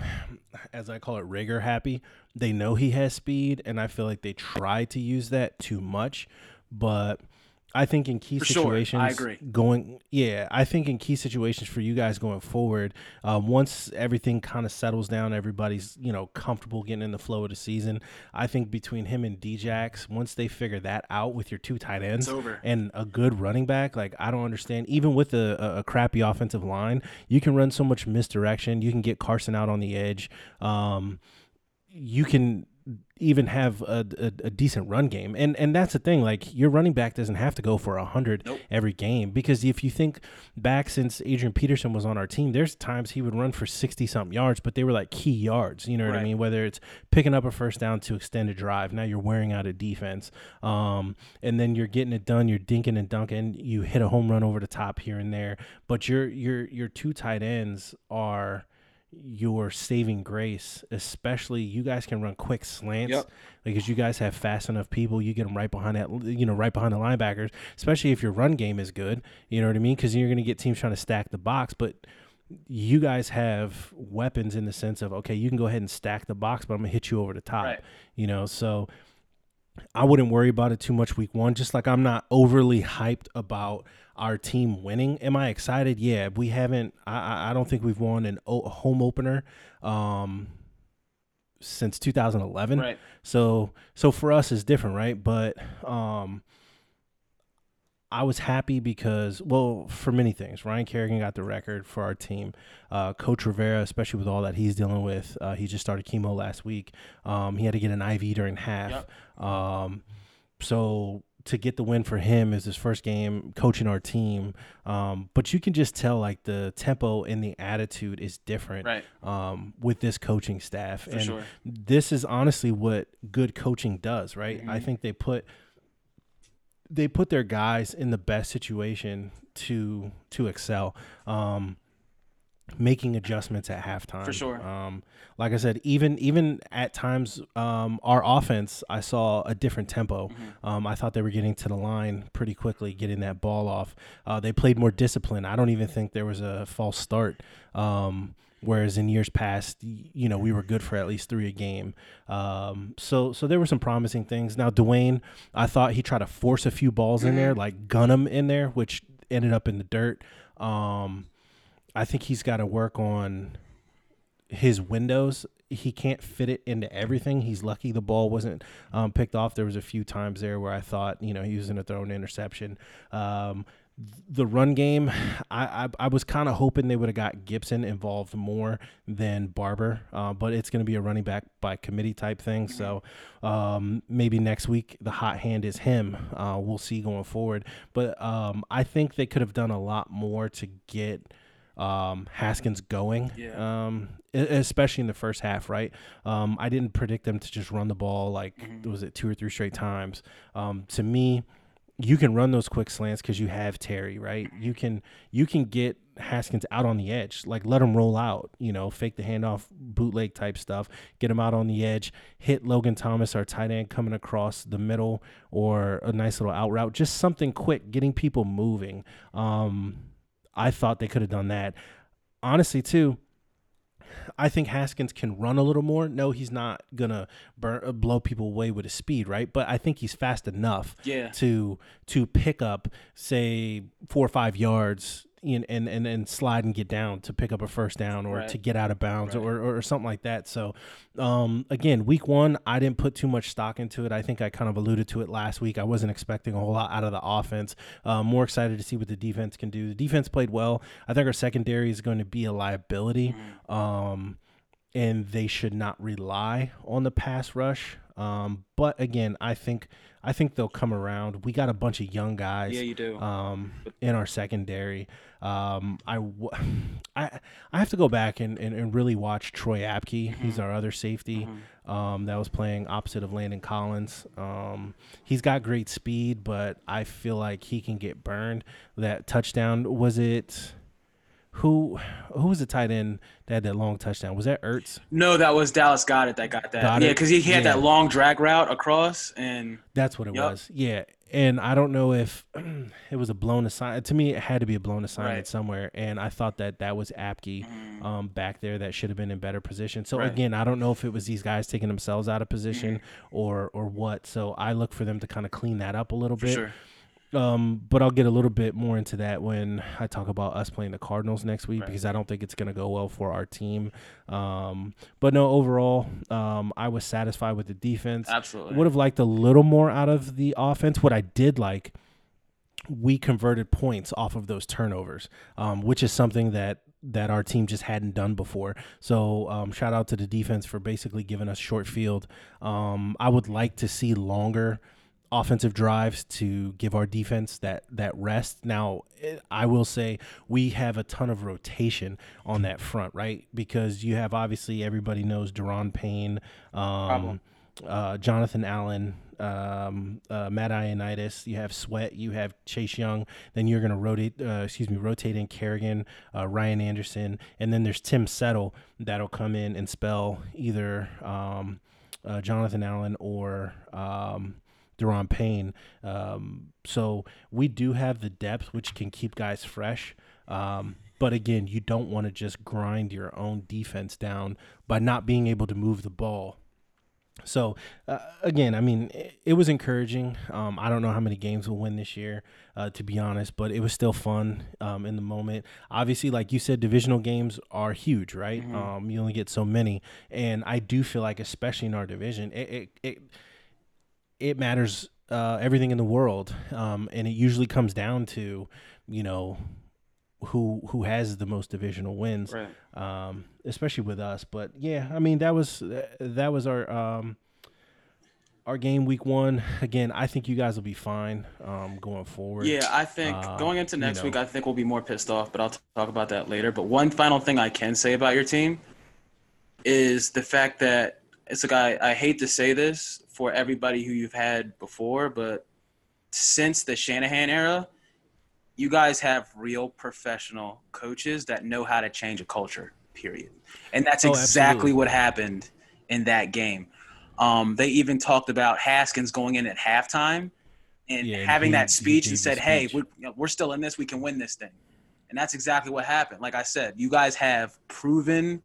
as I call it, Reagor happy. They know he has speed, and I feel like they try to use that too much. But I think in key For sure. I situations, agree. going, yeah, I think in key situations for you guys going forward, um, once everything kind of settles down, everybody's you know comfortable getting in the flow of the season. I think between him and Djax, once they figure that out with your two tight ends, and a good running back. Like I don't understand. Even with a, a, a crappy offensive line, you can run so much misdirection. You can get Carson out on the edge. Um, you can even have a, a, a decent run game, and and that's the thing. Like your running back doesn't have to go for a hundred Nope. every game because if you think back since Adrian Peterson was on our team, there's times he would run for sixty something yards, but they were like key yards. You know what I mean? Whether it's picking up a first down to extend a drive, now you're wearing out a defense, um, and then you're getting it done. You're dinking and dunking. You hit a home run over the top here and there, but your your your two tight ends are your saving grace, especially you guys can run quick slants Yep. because you guys have fast enough people. You get them right behind that, you know, right behind the linebackers, especially if your run game is good. You know what I mean? Because you're going to get teams trying to stack the box, but you guys have weapons in the sense of okay, you can go ahead and stack the box, but I'm gonna hit you over the top. Right. You know, so I wouldn't worry about it too much week one. Just like I'm not overly hyped about our team winning. Am I excited? Yeah, we haven't. I I- don't think we've won an o- home opener um, since 2011. Right. So so for us it's different, right? But um I was happy because well, for many things. Ryan Kerrigan got the record for our team. Uh, Coach Rivera, especially with all that he's dealing with, uh, he just started chemo last week. Um, he had to get an IV during half. Um, so to get the win for him is his first game coaching our team. Um, but you can just tell like the tempo and the attitude is different Right. um, with this coaching staff. For and sure. this is honestly what good coaching does, right? I Mhm. think they put they put their guys in the best situation to to excel. Um, making adjustments at halftime. For sure. Um, like I said, even even at times, um, our offense, I saw a different tempo. Mm-hmm. Um, I thought they were getting to the line pretty quickly, getting that ball off. Uh, they played more discipline. I don't even think there was a false start. Um, whereas in years past, you know, we were good for at least three a game. Um, so so there were some promising things. Now Dwayne, I thought he tried to force a few balls in there, like gun them in there, which ended up in the dirt. Um, I think he's got to work on his windows. he can't fit it into everything. He's lucky the ball wasn't um, picked off. There was a few times there where I thought, you know, he was going to throw an interception. Um, the run game, I I, I was kind of hoping they would have got Gibson involved more than Barber, uh, but it's going to be a running back by committee type thing. So um, maybe next week the hot hand is him. Uh, we'll see going forward. But um, I think they could have done a lot more to get um, Haskins going, Yeah. um, especially in the first half, right? Um, I didn't predict them to just run the ball like was it two or three straight times. Um, to me, you can run those quick slants because you have Terry, right? You can you can get Haskins out on the edge, like let him roll out, you know, fake the handoff, bootleg type stuff, get him out on the edge, hit Logan Thomas, our tight end, coming across the middle, or a nice little out route, just something quick, getting people moving. Um, I thought they could have done that. Honestly, too, I think Haskins can run a little more. No, he's not gonna burn, uh, blow people away with his speed, right? But I think he's fast enough Yeah. to to pick up, say, four or five yards. And, and, and, and slide and get down to pick up a first down or Right. to get out of bounds Right. or, or something like that. So, um, again, week one, I didn't put too much stock into it. I think I kind of alluded to it last week. I wasn't expecting a whole lot out of the offense. Um, more excited to see what the defense can do. The defense played well. I think our secondary is going to be a liability. Um, and they should not rely on the pass rush. Um, but again, I think I think they'll come around. We got a bunch of young guys Yeah, you do. um, in our secondary. Um, I, w- I, I have to go back and, and, and really watch Troy Apke. He's our other safety um, that was playing opposite of Landon Collins. Um, he's got great speed, but I feel like he can get burned. That touchdown was it? Who who was the tight end that had that long touchdown? Was that Ertz? No, that was Dallas Goedert that got that. Goddard? Yeah, because he, he had Yeah. that long drag route across, and That's what it Yup. was. Yeah. And I don't know if it was a blown assignment. To me, it had to be a blown assignment Right. somewhere. And I thought that that was Apke um, back there that should have been in better position. So Right. again, I don't know if it was these guys taking themselves out of position or or what. So I look for them to kind of clean that up a little for bit. sure. Um, but I'll get a little bit more into that when I talk about us playing the Cardinals next week Right. because I don't think it's going to go well for our team. Um, but no, overall, um, I was satisfied with the defense. Absolutely. Would have liked a little more out of the offense. What I did like, we converted points off of those turnovers, um, which is something that that our team just hadn't done before. So um, shout out to the defense for basically giving us short field. Um, I would like to see longer offensive drives to give our defense that that rest. Now, eh, I will say we have a ton of rotation on that front, right? Because you have obviously everybody knows Daron Payne, um, uh, Jonathan Allen, um, uh, Matt Ioannidis. You have Sweat. You have Chase Young. Then you're going to rotate. Uh, excuse me, rotate in Kerrigan, uh, Ryan Anderson, and then there's Tim Settle that'll come in and spell either um, uh, Jonathan Allen or. Um, Daron Payne. Um, so we do have the depth, which can keep guys fresh. Um, but again, you don't want to just grind your own defense down by not being able to move the ball. So uh, again, I mean, it, it was encouraging. Um, I don't know how many games we'll win this year, uh, to be honest, but it was still fun um, in the moment. Obviously, like you said, divisional games are huge, right? Um, you only get so many, and I do feel like, especially in our division, it it, it it matters uh, everything in the world, um, and it usually comes down to, you know, who who has the most divisional wins, Right. um, especially with us. But yeah, I mean that was that was our um, our game week one. Again, I think you guys will be fine um, going forward. Yeah, I think Uh, going into you next know. week, I think we'll be more pissed off, but I'll t- talk about that later. But one final thing I can say about your team is the fact that it's like I, I hate to say this for everybody who you've had before, but since the Shanahan era, you guys have real professional coaches that know how to change a culture, period. And that's Oh, exactly what happened in that game. Um, they even talked about Haskins going in at halftime and Yeah, having he- that speech and said, "Hey, we're, you know, we're still in this. We can win this thing." And that's exactly what happened. Like I said, you guys have proven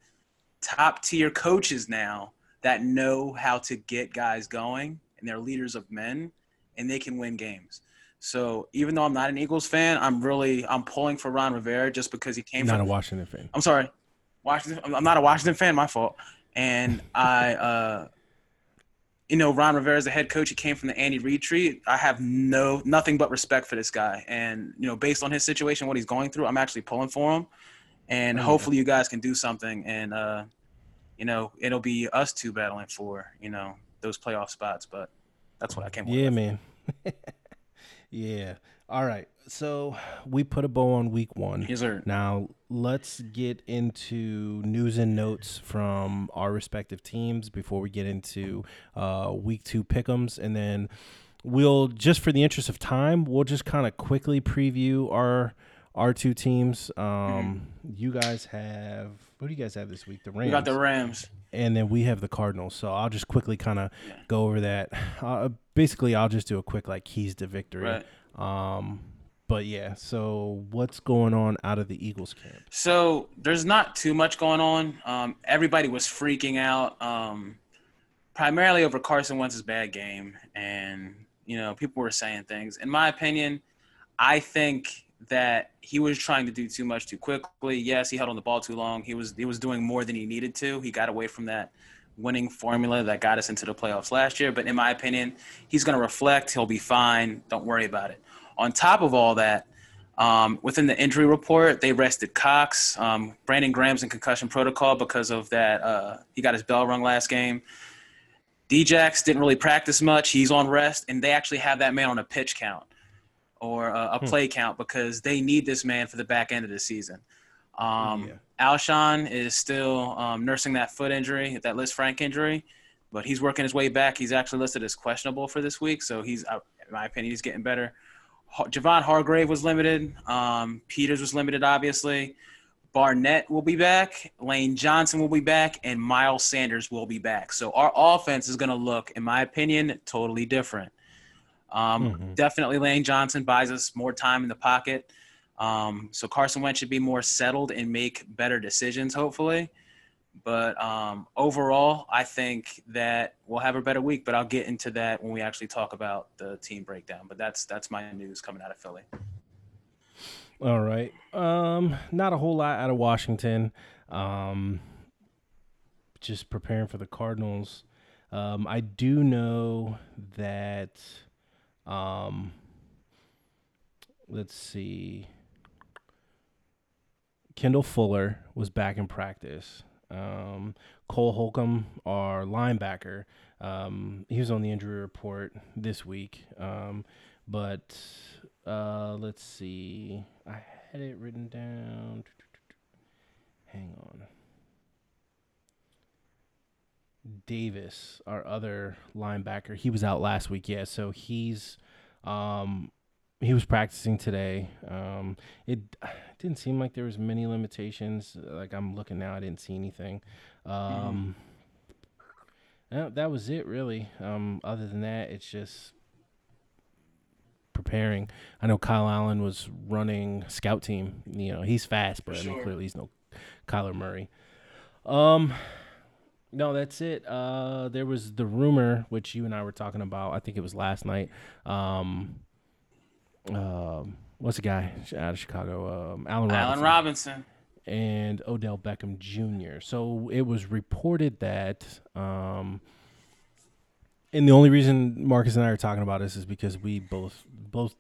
top tier coaches now that know how to get guys going, and they're leaders of men, and they can win games. So even though I'm not an Eagles fan, I'm really I'm pulling for Ron Rivera just because he came not from a Washington fan. I'm sorry, Washington. I'm not a Washington fan. My fault. and I, uh, you know, Ron Rivera is the head coach. He came from the Andy Reid tree. I have no nothing but respect for this guy, and you know, based on his situation, what he's going through, I'm actually pulling for him, and oh, hopefully, you guys can do something, and uh, you know, it'll be us two battling for you know those playoff spots. But that's what I came. Yeah, man. yeah. All right. So we put a bow on week one. Yes, sir. Now let's get into news and notes from our respective teams before we get into uh, week two pickums, and then we'll just for the interest of time, we'll just kind of quickly preview our our two teams. Um, mm-hmm. You guys have what do you guys have this week? The Rams. We got the Rams and then we have the Cardinals. So I'll just quickly kind of yeah. go over that. Uh, basically, I'll just do a quick like keys to victory. Right. Um, but yeah, so what's going on out of the Eagles camp? So there's not too much going on. Um, everybody was freaking out, um, primarily over Carson Wentz's bad game, and you know people were saying things. In my opinion, I think that he was trying to do too much too quickly. Yes, he held on the ball too long. He was he was doing more than he needed to. He got away from that winning formula that got us into the playoffs last year. But in my opinion, he's going to reflect. He'll be fine. Don't worry about it. On top of all that, um, within the injury report, they rested Cox. Um, Brandon Graham's in concussion protocol because of that. Uh, he got his bell rung last game. Djax didn't really practice much. He's on rest, and they actually have that man on a pitch count or a, a hmm. play count because they need this man for the back end of the season. Um, yeah. Alshon is still um, nursing that foot injury, that Lisfranc injury, but he's working his way back. He's actually listed as questionable for this week, so he's, uh, in my opinion, he's getting better. Javon Hargrave was limited. Um, Peters was limited, obviously. Barnett will be back. Lane Johnson will be back, and Miles Sanders will be back. So our offense is going to look, in my opinion, totally different. Um, mm-hmm. Definitely, Lane Johnson buys us more time in the pocket. Um, so Carson Wentz should be more settled and make better decisions, hopefully. But um, overall, I think that we'll have a better week. But I'll get into that when we actually talk about the team breakdown. But that's that's my news coming out of Philly. All right. Um, not a whole lot out of Washington. Um, just preparing for the Cardinals. Um, I do know that um, let's see. Kendall Fuller was back in practice. Um, Cole Holcomb, our linebacker, um, he was on the injury report this week. Um, but uh, let's see. I had it written down. Hang on. Davis, our other linebacker, he was out last week. Yeah, so he's um, he was practicing today. Um, it didn't seem like there was many limitations. Like I'm looking now, I didn't see anything. Um, mm-hmm. that, that was it really. Um, other than that, it's just preparing. I know Kyle Allen was running scout team. You know, he's fast, but sure. I mean clearly he's no Kyler Murray. Um, no, that's it. Uh, there was the rumor which you and I were talking about. I think it was last night. Um, um, what's the guy out of Chicago? Um, Allen Robinson. Allen Robinson. And Odell Beckham Jr. So it was reported that, um, and the only reason Marcus and I are talking about this is because we both both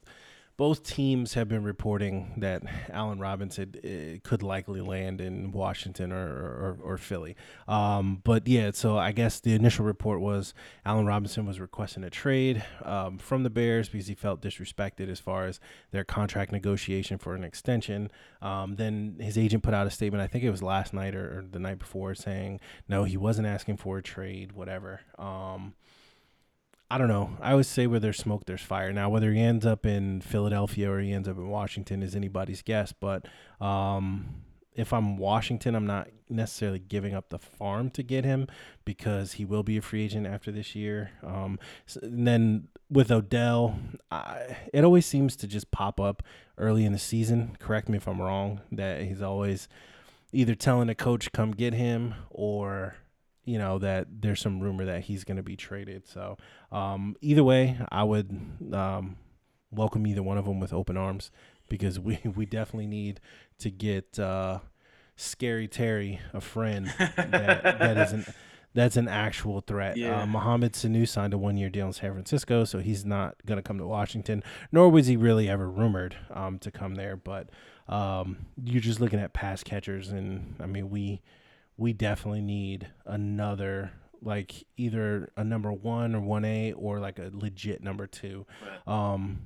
both teams have been reporting that Allen Robinson uh, could likely land in Washington or, or, or Philly. Um, but yeah, so I guess the initial report was Allen Robinson was requesting a trade um, from the Bears because he felt disrespected as far as their contract negotiation for an extension. Um, then his agent put out a statement, I think it was last night or, or, the night before, saying no, he wasn't asking for a trade, whatever. Um, I don't know. I always say where there's smoke, there's fire. Now, whether he ends up in Philadelphia or he ends up in Washington is anybody's guess. But um, if I'm Washington, I'm not necessarily giving up the farm to get him because he will be a free agent after this year. Um, so, and then with Odell, I, it always seems to just pop up early in the season. Correct me if I'm wrong. That he's always either telling a coach come get him or you know that there's some rumor that he's going to be traded. So um, either way, I would um, welcome either one of them with open arms because we we definitely need to get uh, Scary Terry a friend that, that isn't that's an actual threat. Yeah. Uh, Mohamed Sanu signed a one year deal in San Francisco, so he's not going to come to Washington, nor was he really ever rumored um, to come there. But um, you're just looking at pass catchers, and I mean, we we definitely need another like either a number one or one A or like a legit number two. Um,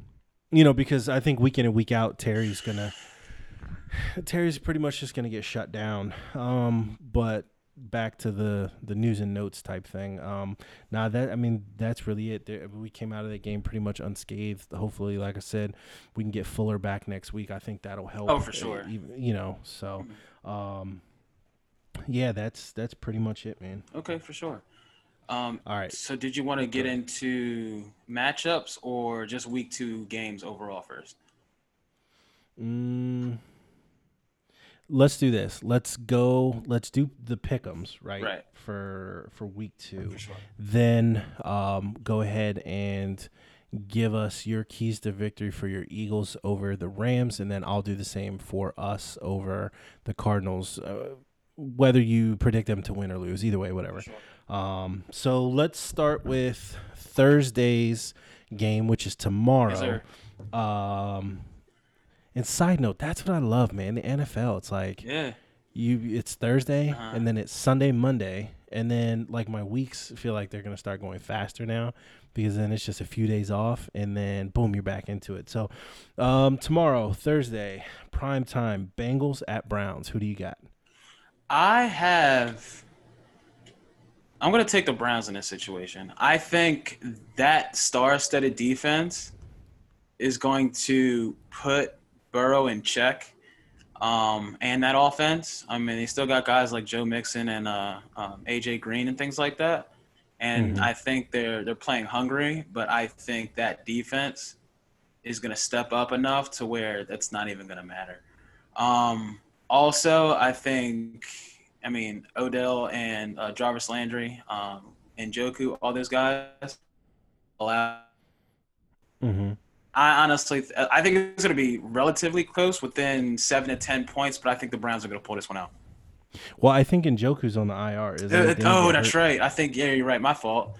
you know, because I think week in and week out, Terry's gonna Terry's pretty much just gonna get shut down. Um, but back to the the news and notes type thing. Um, now that I mean that's really it. There, we came out of that game pretty much unscathed. Hopefully, like I said, we can get Fuller back next week. I think that'll help. Oh, for uh, sure. you know, so um, yeah, that's that's pretty much it, man. Okay, for sure. Um, All right. so did you want to get into matchups or just week two games overall first? Mm, let's do this. Let's go. Let's do the pickums, right? Right. For for week two. sure. Then um, go ahead and give us your keys to victory for your Eagles over the Rams, and then I'll do the same for us over the Cardinals. Uh, whether you predict them to win or lose, either way, whatever. Um, so let's start with Thursday's game, which is tomorrow. sir. um, and side note, that's what I love, man. The NFL, it's like Yeah. you, it's Thursday, Uh-huh. and then it's Sunday, Monday, and then like my weeks feel like they're gonna start going faster now because then it's just a few days off, and then boom, you're back into it. So, um, tomorrow, Thursday, prime time, Bengals at Browns. Who do you got? I have. I'm going to take the Browns in this situation. I think that star-studded defense is going to put Burrow in check, um, and that offense. I mean, they still got guys like Joe Mixon and uh, um, AJ Green and things like that. And Mhm. I think they're they're playing hungry, but I think that defense is going to step up enough to where that's not even going to matter. Um, also, I think, I mean, Odell and uh, Jarvis Landry um, and Njoku, all those guys, allow. Mm-hmm. I honestly, I think it's going to be relatively close, within seven to ten points. But I think the Browns are going to pull this one out. Well, I think Njoku's on the IR. Isn't Uh, he? Didn't he oh, that's hurt? right. I think yeah, you're right. My fault.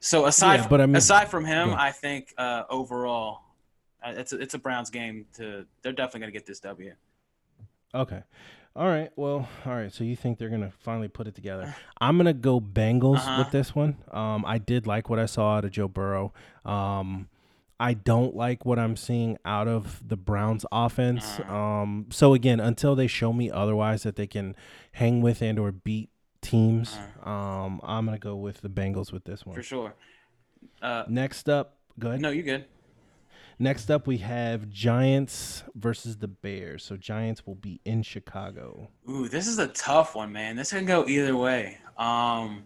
So aside, Yeah, but I mean- aside from him, Yeah. I think uh, overall, uh, it's a, it's a Browns game. To they're definitely going to get this W. Okay. All right. Well, all right. So you think they're gonna finally put it together? I'm gonna go Bengals Uh-huh. with this one. Um, I did like what I saw out of Joe Burrow. Um, I don't like what I'm seeing out of the Browns offense. Uh-huh. Um, so again, until they show me otherwise that they can hang with and or beat teams, um, I'm gonna go with the Bengals with this Uh-huh. for sure. Uh, Next up, go ahead. no, you good. Next up, we have Giants versus the Bears. So Giants will be in Chicago. Ooh, this is a tough one, man. This can go either way. Um,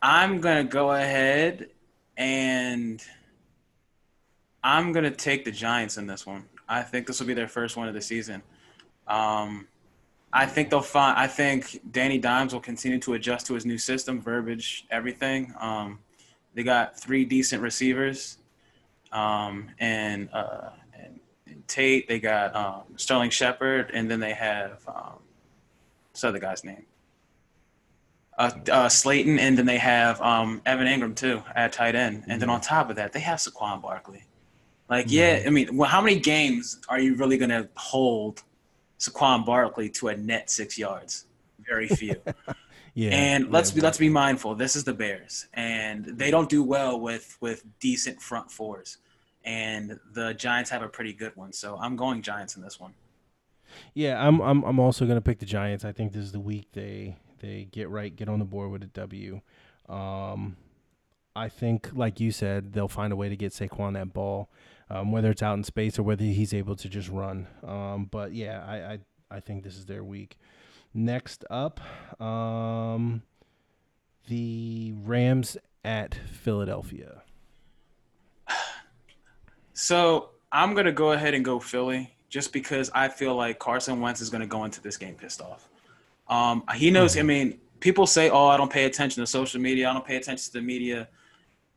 I'm gonna go ahead and I'm gonna take the Giants in this one. I think this will be their first one of the season. Um, I think they'll find. I think Danny Dimes will continue to adjust to his new system, verbiage, everything. Um, they got three decent receivers, um, and, uh, and and Tate. They got um, Sterling Shepard, and then they have um, what's the other guy's name? Uh, uh, Slayton, and then they have um, Evan Engram too at tight end, and then on top of that, they have Saquon Barkley. Like, yeah, I mean, well, how many games are you really gonna hold Saquon Barkley to a net six yards? Very few. Yeah. and let's be let's be mindful. This is the Bears, and they don't do well with with decent front fours. And the Giants have a pretty good one, so I'm going Giants in this one. Yeah, I'm I'm I'm also gonna pick the Giants. I think this is the week they they get right, get on the board with a W. Um, I think, like you said, they'll find a way to get Saquon that ball, um, whether it's out in space or whether he's able to just run. Um, but yeah, I, I I think this is their week. Next up, um, the Rams at Philadelphia. So I'm gonna go ahead and go Philly, just because I feel like Carson Wentz is gonna go into this game pissed off. Um, he knows. I mean, people say, "Oh, I don't pay attention to social media. I don't pay attention to the media."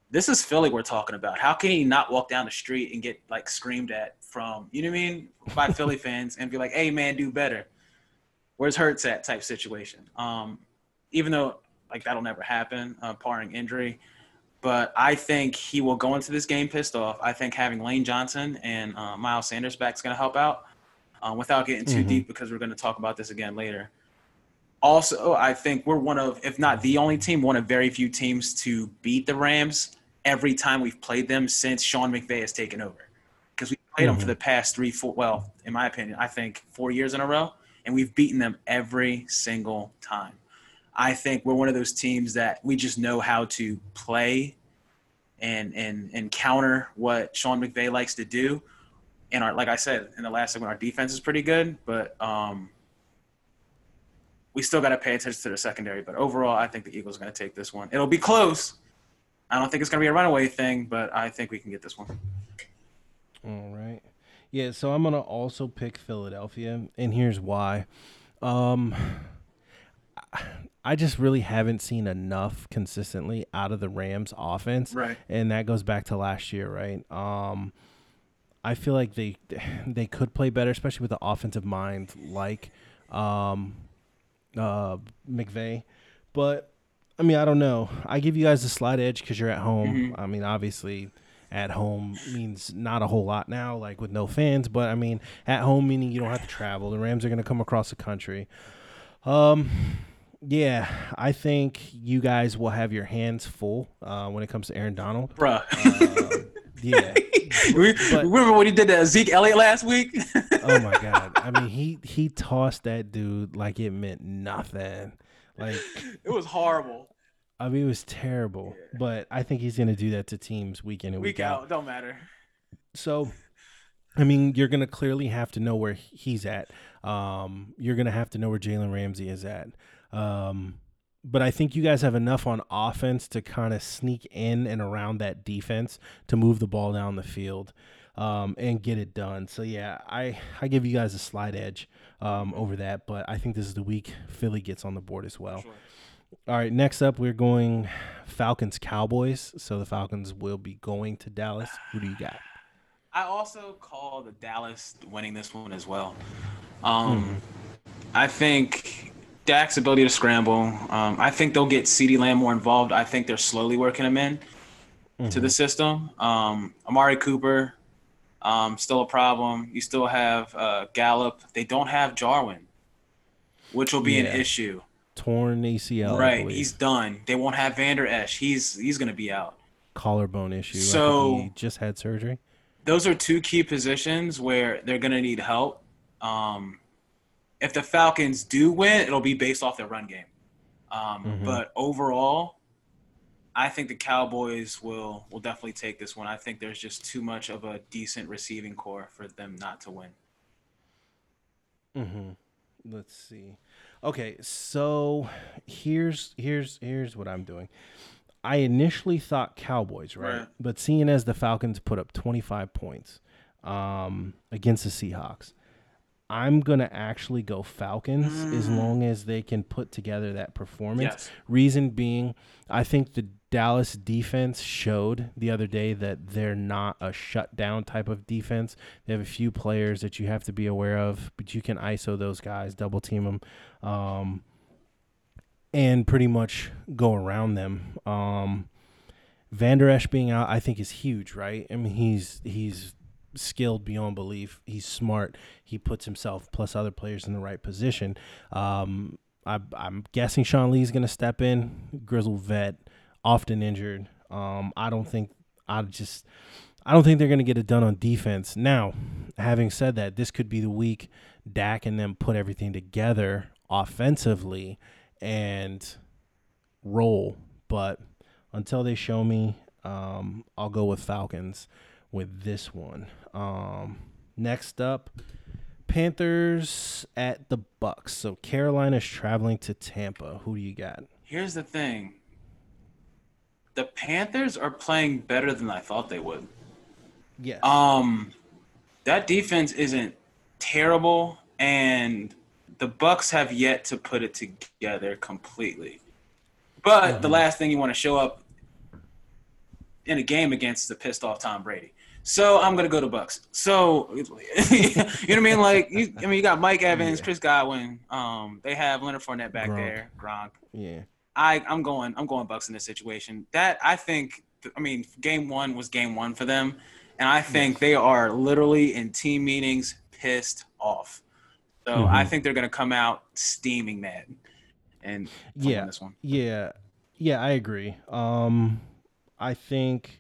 This is Philly we're talking about. How can he not walk down the street and get like screamed at from you know what I mean by Philly fans and be like, "Hey, man, do better." Where's Hurts at? Type situation. Um, even though like that'll never happen, uh, barring injury. But I think he will go into this game pissed off. I think having Lane Johnson and uh, Miles Sanders back is going to help out. Uh, without getting too Mhm. deep, because we're going to talk about this again later. Also, I think we're one of, if not the only team, one of very few teams to beat the Rams every time we've played them since Sean McVay has taken over. Because we played them for the past three, four, well, in my opinion, I think four years in a row, and we've beaten them every single time. I think we're one of those teams that we just know how to play and and and counter what Sean McVay likes to do. And our, like I said in the last segment, our defense is pretty good, but um, we still got to pay attention to the secondary. But overall, I think the Eagles are going to take this one. It'll be close. I don't think it's going to be a runaway thing, but I think we can get this one. All right. Yeah, so I'm gonna also pick Philadelphia, and here's why. Um, I just really haven't seen enough consistently out of the Rams offense, Right. and that goes back to last year, right? Um, I feel like they they could play better, especially with the offensive mind like um, uh, McVay. But I mean, I don't know. I give you guys a slight edge because you're at home. I mean, obviously, at home means not a whole lot now, like with no fans. But I mean, at home meaning you don't have to travel. The Rams are going to come across the country. Um, yeah, I think you guys will have your hands full uh, when it comes to Aaron Donald. Bruh. Um, yeah. But- remember when he did that Zeke Elliott last week? oh my god. I mean, he he tossed that dude like it meant nothing. Like it was horrible. I mean, it was terrible. But I think he's gonna do that to teams week in and week, Week out, don't matter. So, I mean, you're gonna clearly have to know where he's at. Um, you're gonna have to know where Jalen Ramsey is at. Um, but I think you guys have enough on offense to kind of sneak in and around that defense to move the ball down the field um, and get it done. So yeah, I I give you guys a slight edge um, over that, but I think this is the week Philly gets on the board as well. Sure. All right, next up we're going Falcons Cowboys. So the Falcons will be going to Dallas. Who do you got? I also call the Dallas winning this one as well. Um, I think Dak's ability to scramble. Um, I think they'll get CeeDee Lamb more involved. I think they're slowly working him in to the system. Um, Amari Cooper, um, still a problem. You still have uh, Gallup. They don't have Jarwin, which will be Yeah. an issue. Torn ACL. Right, he's done. They won't have Vander Esch. He's he's going to be out. collarbone issue. So- he just had surgery. those are two key positions where they're going to need help. Um, if the Falcons do win, it'll be based off their run game. Um, Mhm. But overall, I think the Cowboys will will definitely take this one. I think there's just too much of a decent receiving core for them not to win. Mm-hmm. Let's see. Okay, so here's here's here's what I'm doing. I initially thought Cowboys, right? Right. But seeing as the Falcons put up 25 points um, against the Seahawks, I'm gonna actually go Falcons as long as they can put together that performance. Yes. Reason being, I think the Dallas defense showed the other day that they're not a shutdown type of defense. They have a few players that you have to be aware of, but you can ISO those guys, double team them, um, and pretty much go around them. Um, Van Der Esch being out, I think, is huge, right? I mean, he's he's skilled beyond belief. He's smart. He puts himself plus other players in the right position. Um, I, I'm guessing Sean Lee's going to step in. Grizzle vet, often injured. Um, I don't think I just I don't think they're going to get it done on defense. Now, having said that, this could be the week Dak and them put everything together offensively and roll. But until they show me, um, I'll go with Falcons with this one. Um, next up, Panthers at the Bucs. So Carolina's traveling to Tampa. Who do you got? Here's the thing. The Panthers are playing better than I thought they would. Yeah. Um, that defense isn't terrible, and the Bucs have yet to put it together completely. But the last thing you want to show up in a game against the pissed off Tom Brady. So I'm gonna go to Bucs. So you know what I mean? Like, you, I mean, you got Mike Evans, Yeah. Chris Godwin. Um, they have Leonard Fournette back Gronk. there, Gronk. yeah. I I'm going I'm going Bucs in this situation. That I think I mean game one was game one for them, and I think yes. they are literally in team meetings pissed off. So mm-hmm. I think they're going to come out steaming mad, and yeah, this one. Yeah, yeah, I agree. Um, I think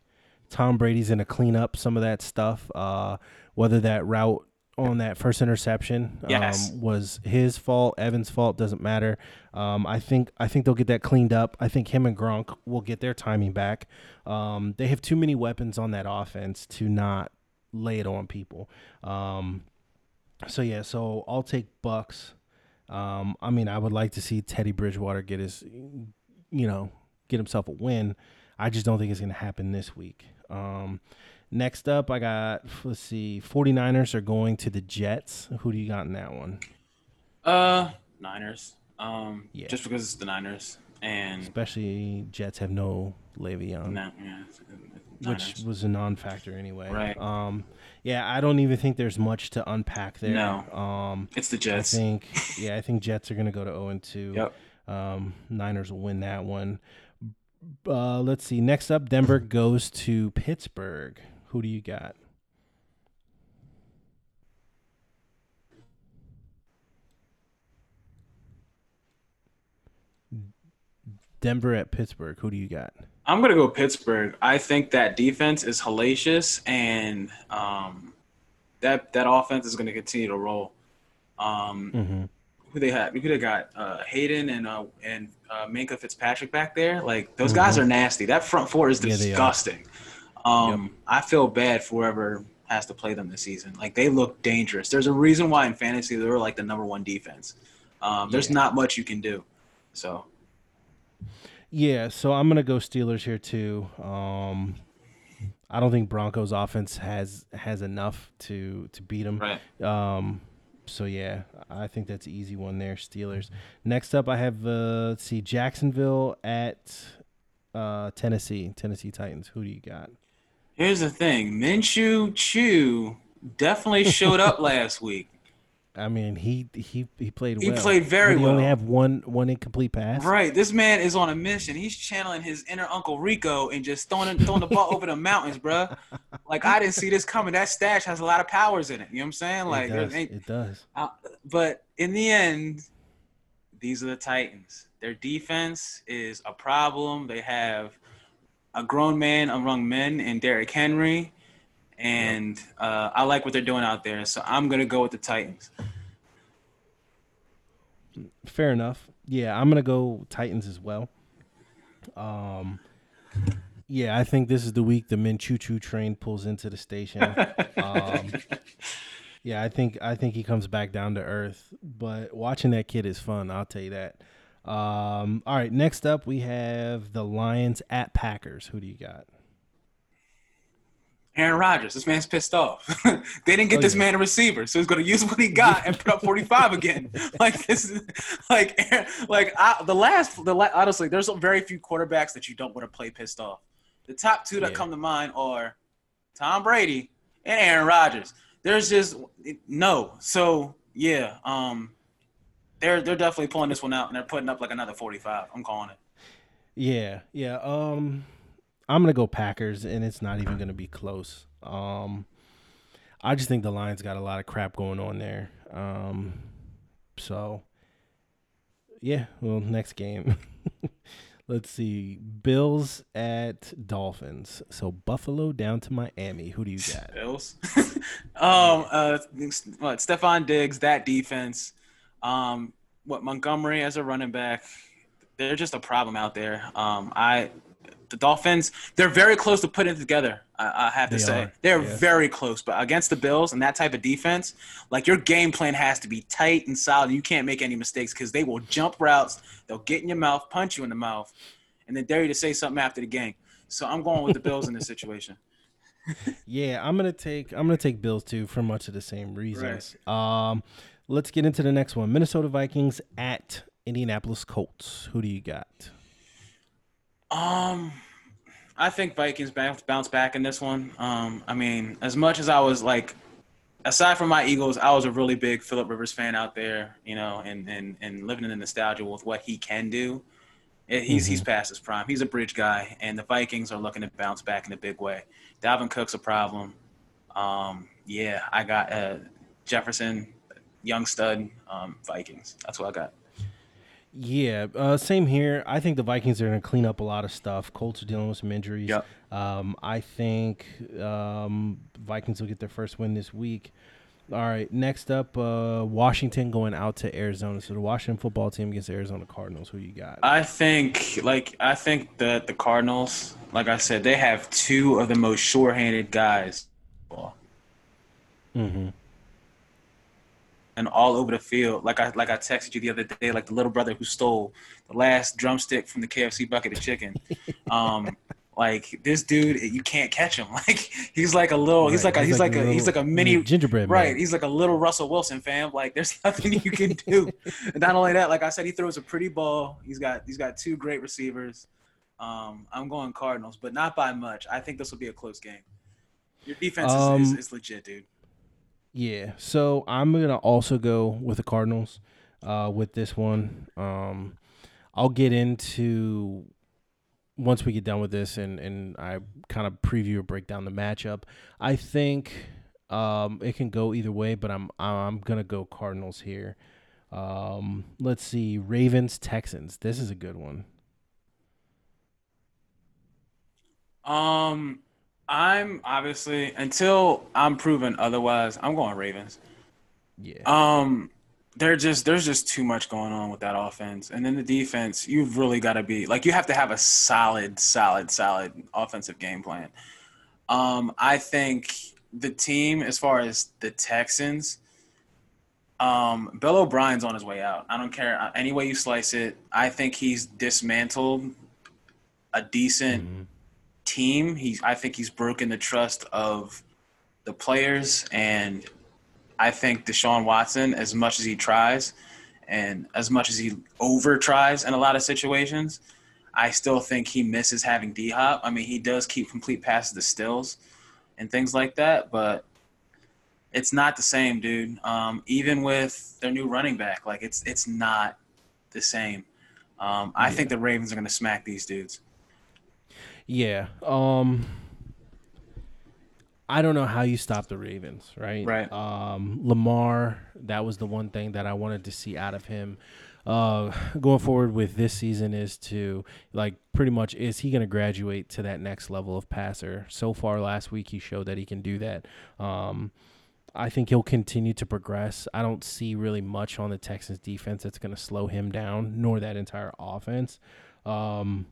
Tom Brady's going to clean up some of that stuff. Uh, whether that route on that first interception um, yes. was his fault, Evans' fault doesn't matter. Um, I think I think they'll get that cleaned up. I think him and Gronk will get their timing back. Um, they have too many weapons on that offense to not lay it on people. Um, so yeah, so I'll take Bucs. Um, I mean, I would like to see Teddy Bridgewater get his, you know, get himself a win. I just don't think it's going to happen this week. Um, next up, I got, let's see, 49ers are going to the Jets. Who do you got in that one? Uh, Niners. Um, yeah. Just because it's the Niners. And especially Jets have no Le'Veon. No, yeah, which was a non-factor anyway. Right. Um, yeah, I don't even think there's much to unpack there. No. Um, it's the Jets. I think. Yeah, I think Jets are gonna go to zero and two. Yep. Um, Niners will win that one. Uh, let's see. Next up, Denver goes to Pittsburgh. Who do you got? Denver at Pittsburgh. Who do you got? I'm gonna go Pittsburgh. I think that defense is hellacious, and um, that that offense is gonna continue to roll. Um, mm-hmm. Who they had? Who they got? Uh, Haden and uh, and uh, Minkah Fitzpatrick back there. Like those mm-hmm. guys are nasty. That front four is disgusting. Yeah, um, yep. I feel bad for whoever has to play them this season. Like they look dangerous. There's a reason why in fantasy they were like the number one defense. Um, there's yeah. not much you can do. So yeah, so I'm gonna go Steelers here too. Um, I don't think Broncos offense has has enough to to beat them. Right. Um, so yeah, I think that's an easy one there. Steelers. Next up, I have uh, let's see Jacksonville at uh, Tennessee. Tennessee Titans. Who do you got? Here's the thing, Minshew Chew definitely showed up last week. I mean, he he he played. He well. played very Did he well. Only have one one incomplete pass. Right. This man is on a mission. He's channeling his inner Uncle Rico and just throwing throwing the ball over the mountains, bro. Like I didn't see this coming. That stash has a lot of powers in it. You know what I'm saying? Like it does. It does. Uh, but in the end, these are the Titans. Their defense is a problem. They have a grown man among men in Derrick Henry and uh, I like what they're doing out there. So I'm gonna go with the Titans. Fair enough. Yeah, I'm gonna go Titans as well. Um, yeah, I think this is the week the Minshew train pulls into the station. um, yeah, I think I think he comes back down to earth. But watching that kid is fun. I'll tell you that. Um, all right, next up we have the Lions at Packers. Who do you got? Aaron Rodgers. This man's pissed off. they didn't get oh, this yeah. man a receiver, so he's going to use what he got and put up 45 again. Like this, is, like, like I, the last, the honestly, there's very few quarterbacks that you don't want to play pissed off. The top two that yeah. come to mind are Tom Brady and Aaron Rodgers. There's just no. So yeah, um, they're they're definitely pulling this one out and they're putting up like another 45. I'm calling it. Yeah, yeah. Um I'm gonna go Packers, and it's not even gonna be close. Um, I just think the Lions got a lot of crap going on there. Um, so yeah, well, next game. Let's see, Bills at Dolphins. So Buffalo down to Miami. Who do you got? Bills. um, uh, what? Stefon Diggs, that defense. Um, what Montgomery as a running back. They're just a problem out there. Um, I the Dolphins, they're very close to putting it together. I, I have to they say are. they're yeah. very close. But against the Bills and that type of defense, like your game plan has to be tight and solid. You can't make any mistakes because they will jump routes. They'll get in your mouth, punch you in the mouth, and then dare you to say something after the game. So I'm going with the Bills in this situation. yeah, I'm gonna take I'm gonna take Bills too for much of the same reasons. Right. Um, let's get into the next one. Minnesota Vikings at Indianapolis Colts. Who do you got? Um, I think Vikings bounce bounce back in this one. Um, I mean, as much as I was like, aside from my Eagles, I was a really big Philip Rivers fan out there, you know, and and and living in the nostalgia with what he can do. It, he's mm-hmm. he's past his prime. He's a bridge guy, and the Vikings are looking to bounce back in a big way. Dalvin Cook's a problem. Um, yeah, I got uh, Jefferson, young stud, um, Vikings. That's what I got. Yeah, uh, same here. I think the Vikings are going to clean up a lot of stuff. Colts are dealing with some injuries. Yep. Um, I think um, Vikings will get their first win this week. All right, next up, uh, Washington going out to Arizona. So the Washington football team against Arizona Cardinals. Who you got? I think, like, I think that the Cardinals, like I said, they have two of the most sure-handed guys. Mm-hmm. And all over the field, like I like I texted you the other day, like the little brother who stole the last drumstick from the KFC bucket of chicken. Um, like this dude, you can't catch him. Like he's like a little, right. he's like a, he's, he's like, like, a, he's like a mini gingerbread. Right. Man. He's like a little Russell Wilson fam. Like there's nothing you can do. and not only that, like I said, he throws a pretty ball. He's got he's got two great receivers. Um, I'm going Cardinals, but not by much. I think this will be a close game. Your defense um, is, is, is, legit, dude. Yeah. So I'm gonna also go with the Cardinals uh, with this one. Um, I'll get into once we get done with this and, and I kind of preview or break down the matchup, I think um, it can go either way, but I'm I'm gonna go Cardinals here. Um, let's see, Ravens Texans. This is a good one. Um, I'm obviously until I'm proven otherwise, I'm going Ravens. Yeah. Um, they're just there's just too much going on with that offense, and then the defense. You've really got to be like you have to have a solid, solid, solid offensive game plan. Um, I think the team, as far as the Texans, um, Bill O'Brien's on his way out. I don't care uh, any way you slice it. I think he's dismantled a decent mm-hmm. Team. He's I think he's broken the trust of the players and I think Deshaun Watson, as much as he tries and as much as he over tries in a lot of situations, I still think he misses having D Hop. I mean, he does keep complete passes to Stills and things like that, but it's not the same, dude. Um, even with their new running back, like it's it's not the same. Um, I yeah. think the Ravens are going to smack these dudes. Yeah. Um, I don't know how you stop the Ravens, right? Right. Um, Lamar, that was the one thing that I wanted to see out of him. Uh, going forward with this season is to like pretty much is he going to graduate to that next level of passer? So far last week he showed that he can do that. Um, I think he'll continue to progress. I don't see really much on the Texans defense that's going to slow him down, nor that entire offense. Um,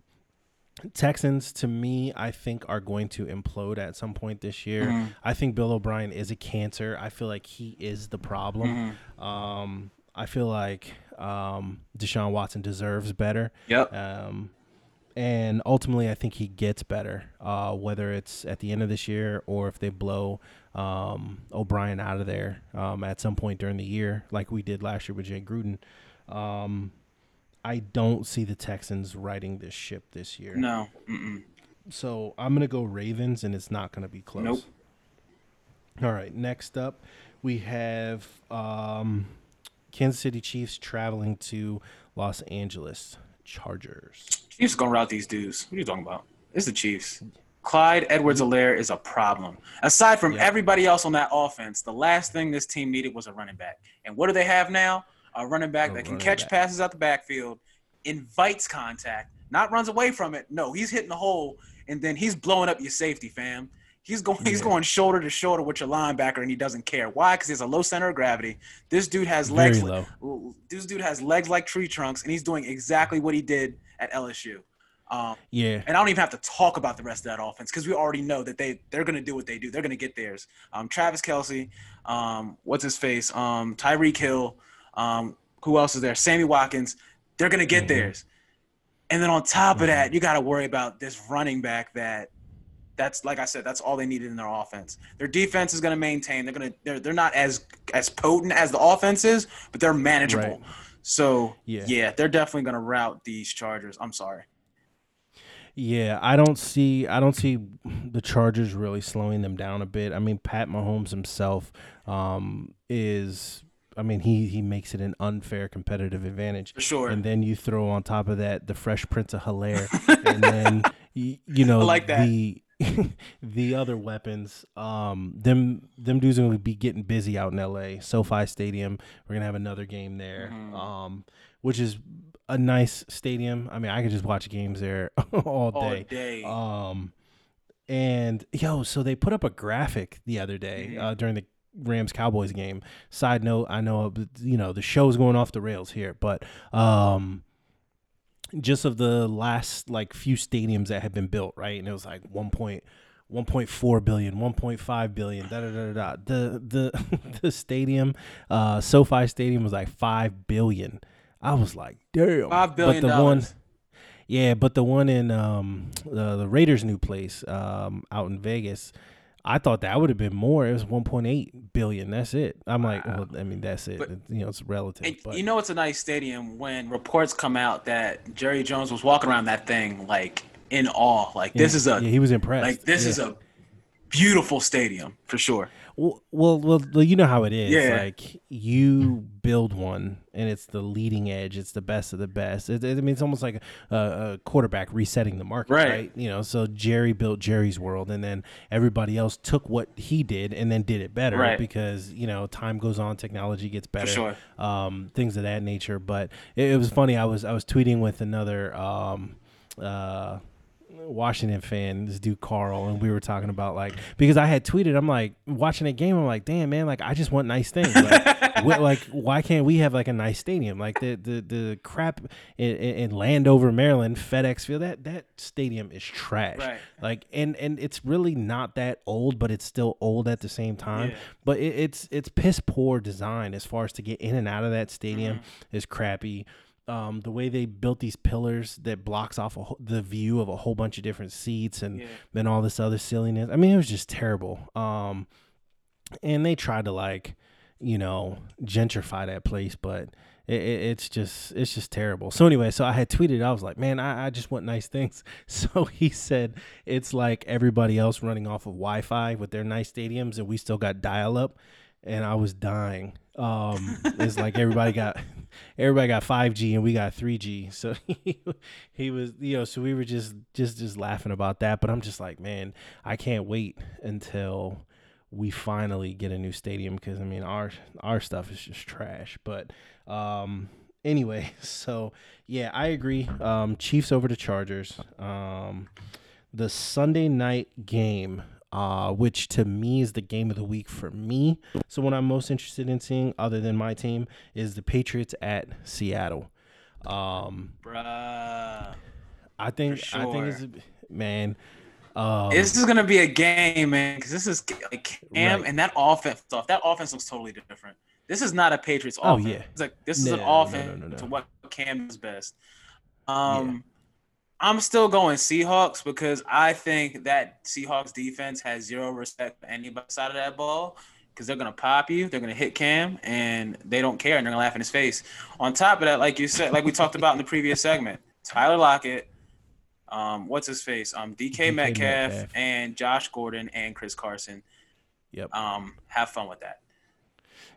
Texans, to me, I think are going to implode at some point this year. Mm-hmm. I think Bill O'Brien is a cancer. I feel like he is the problem. Mm-hmm. Um, I feel like um, Deshaun Watson deserves better. Yep. Um, and ultimately, I think he gets better, uh, whether it's at the end of this year or if they blow um, O'Brien out of there um, at some point during the year, like we did last year with Jay Gruden. I don't see the Texans riding this ship this year. No. Mm-mm. So I'm gonna go Ravens, and it's not gonna be close. Nope. All right. Next up, we have um, Kansas City Chiefs traveling to Los Angeles Chargers. Chiefs gonna route these dudes. What are you talking about? It's the Chiefs. Clyde Edwards-Helaire is a problem. Aside from everybody else on that offense, the last thing this team needed was a running back. And what do they have now? A running back that can catch back. passes out the backfield, invites contact, not runs away from it. No, he's hitting the hole, and then he's blowing up your safety, fam. He's going yeah. he's going shoulder to shoulder with your linebacker, and he doesn't care. Why? Because he has a low center of gravity. This dude has Very legs. Low. This dude has legs like tree trunks, and he's doing exactly what he did at LSU. Um, yeah, and I don't even have to talk about the rest of that offense because we already know that they they're gonna do what they do. They're gonna get theirs. Um, Travis Kelce, um, what's his face? Um, Tyreek Hill, um, who else is there? Sammy Watkins. They're gonna get mm-hmm. theirs. And then on top of mm-hmm. that, you got to worry about this running back that that's like I said, that's all they needed in their offense. Their defense is going to maintain. They're going to they're they're not as as potent as the offense is, but they're manageable. Right. So yeah. yeah, they're definitely going to route these Chargers. I'm sorry. Yeah, I don't see I don't see the Chargers really slowing them down a bit. I mean, Pat Mahomes himself um, is I mean, he he makes it an unfair competitive advantage. For sure. And then you throw on top of that the Fresh Prince of Helaire, and then you, you know like that. the the other weapons. Um, them them dudes are gonna be getting busy out in L.A. SoFi Stadium. We're gonna have another game there, Mm-hmm. um, which is a nice stadium. I mean, I could just watch games there all All day. day. Um, and yo, so they put up a graphic the other day Mhm. uh, during the Rams Cowboys game. Side note, I know you know the show's going off the rails here, but um, just of the last like few stadiums that have been built, right? And it was like one point. 1.4 billion 1.5 billion da, da, da, da, da. the the the stadium uh SoFi stadium was like 5 billion I was like damn Five billion but the one dollars. yeah, but the one in um the, the Raiders' new place um out in Vegas, I thought that would have been more. It was 1.8 billion. That's it. I'm like, well, I mean, that's it. But- you know, it's relative. But you know it's a nice stadium when reports come out that Jerry Jones was walking around that thing like in awe. Like this is a yeah, he was impressed. like this Yeah. is a beautiful stadium for sure. Well, well, well, you know how it is. Yeah. Like you build one, and it's the leading edge. It's the best of the best. It, it- I mean, it's almost like a, a quarterback resetting the market, Right. right. You know, so Jerry built Jerry's world, and then everybody else took what he did and then did it better Right. because you know time goes on, technology gets better, sure. um, things of that nature. But it, it was funny. I was I was tweeting with another. Um, uh, Washington fan, this dude Carl, and we were talking about like because I had tweeted, I'm like watching a game, I'm like, damn man, like I just want nice things. Like, wh- like why can't we have like a nice stadium? Like the the the crap in, in in Landover, Maryland, FedEx Field, that that stadium is trash. Right. Like and and it's really not that old, but it's still old at the same time. Yeah. But it, it's it's piss poor design as far as to get in and out of that stadium Mm-hmm. is crappy um, the way they built these pillars that blocks off a, the view of a whole bunch of different seats and Yeah. then all this other silliness. I mean, it was just terrible. Um, and they tried to like, you know, gentrify that place, but it, it, it's just it's just terrible. So anyway, so I had tweeted, I was like, man, I, I just want nice things. So he said it's like everybody else running off of Wi-Fi with their nice stadiums, and we still got dial-up, and I was dying. Um, it's like everybody got everybody got 5G and we got 3G. So he, he was, you know, so we were just just just laughing about that. But I'm just like, man, I can't wait until we finally get a new stadium because I mean our our stuff is just trash. But um anyway, so yeah, I agree. Um Chiefs over the Chargers. Um the Sunday night game uh, which to me is the game of the week for me. So what I'm most interested in seeing, other than my team, is the Patriots at Seattle. Um, Bruh. I think For I think it's man. Um, This is gonna be a game, man, because this is like Cam Right. and that offense. Off that offense looks totally different. This is not a Patriots offense. Oh, yeah. It's like this is an No, no, offense no, no, no. to what Cam is best. Um, I'm still going Seahawks because I think that Seahawks defense has zero respect for anybody side of that ball because they're gonna pop you, they're gonna hit Cam, and they don't care, and they're gonna laugh in his face. On top of that, like you said, like we talked about in the previous segment, Tyler Lockett, um, what's his face, um, DK, DK Metcalf, Metcalf. and Josh Gordon and Chris Carson. Yep. Um, have fun with that.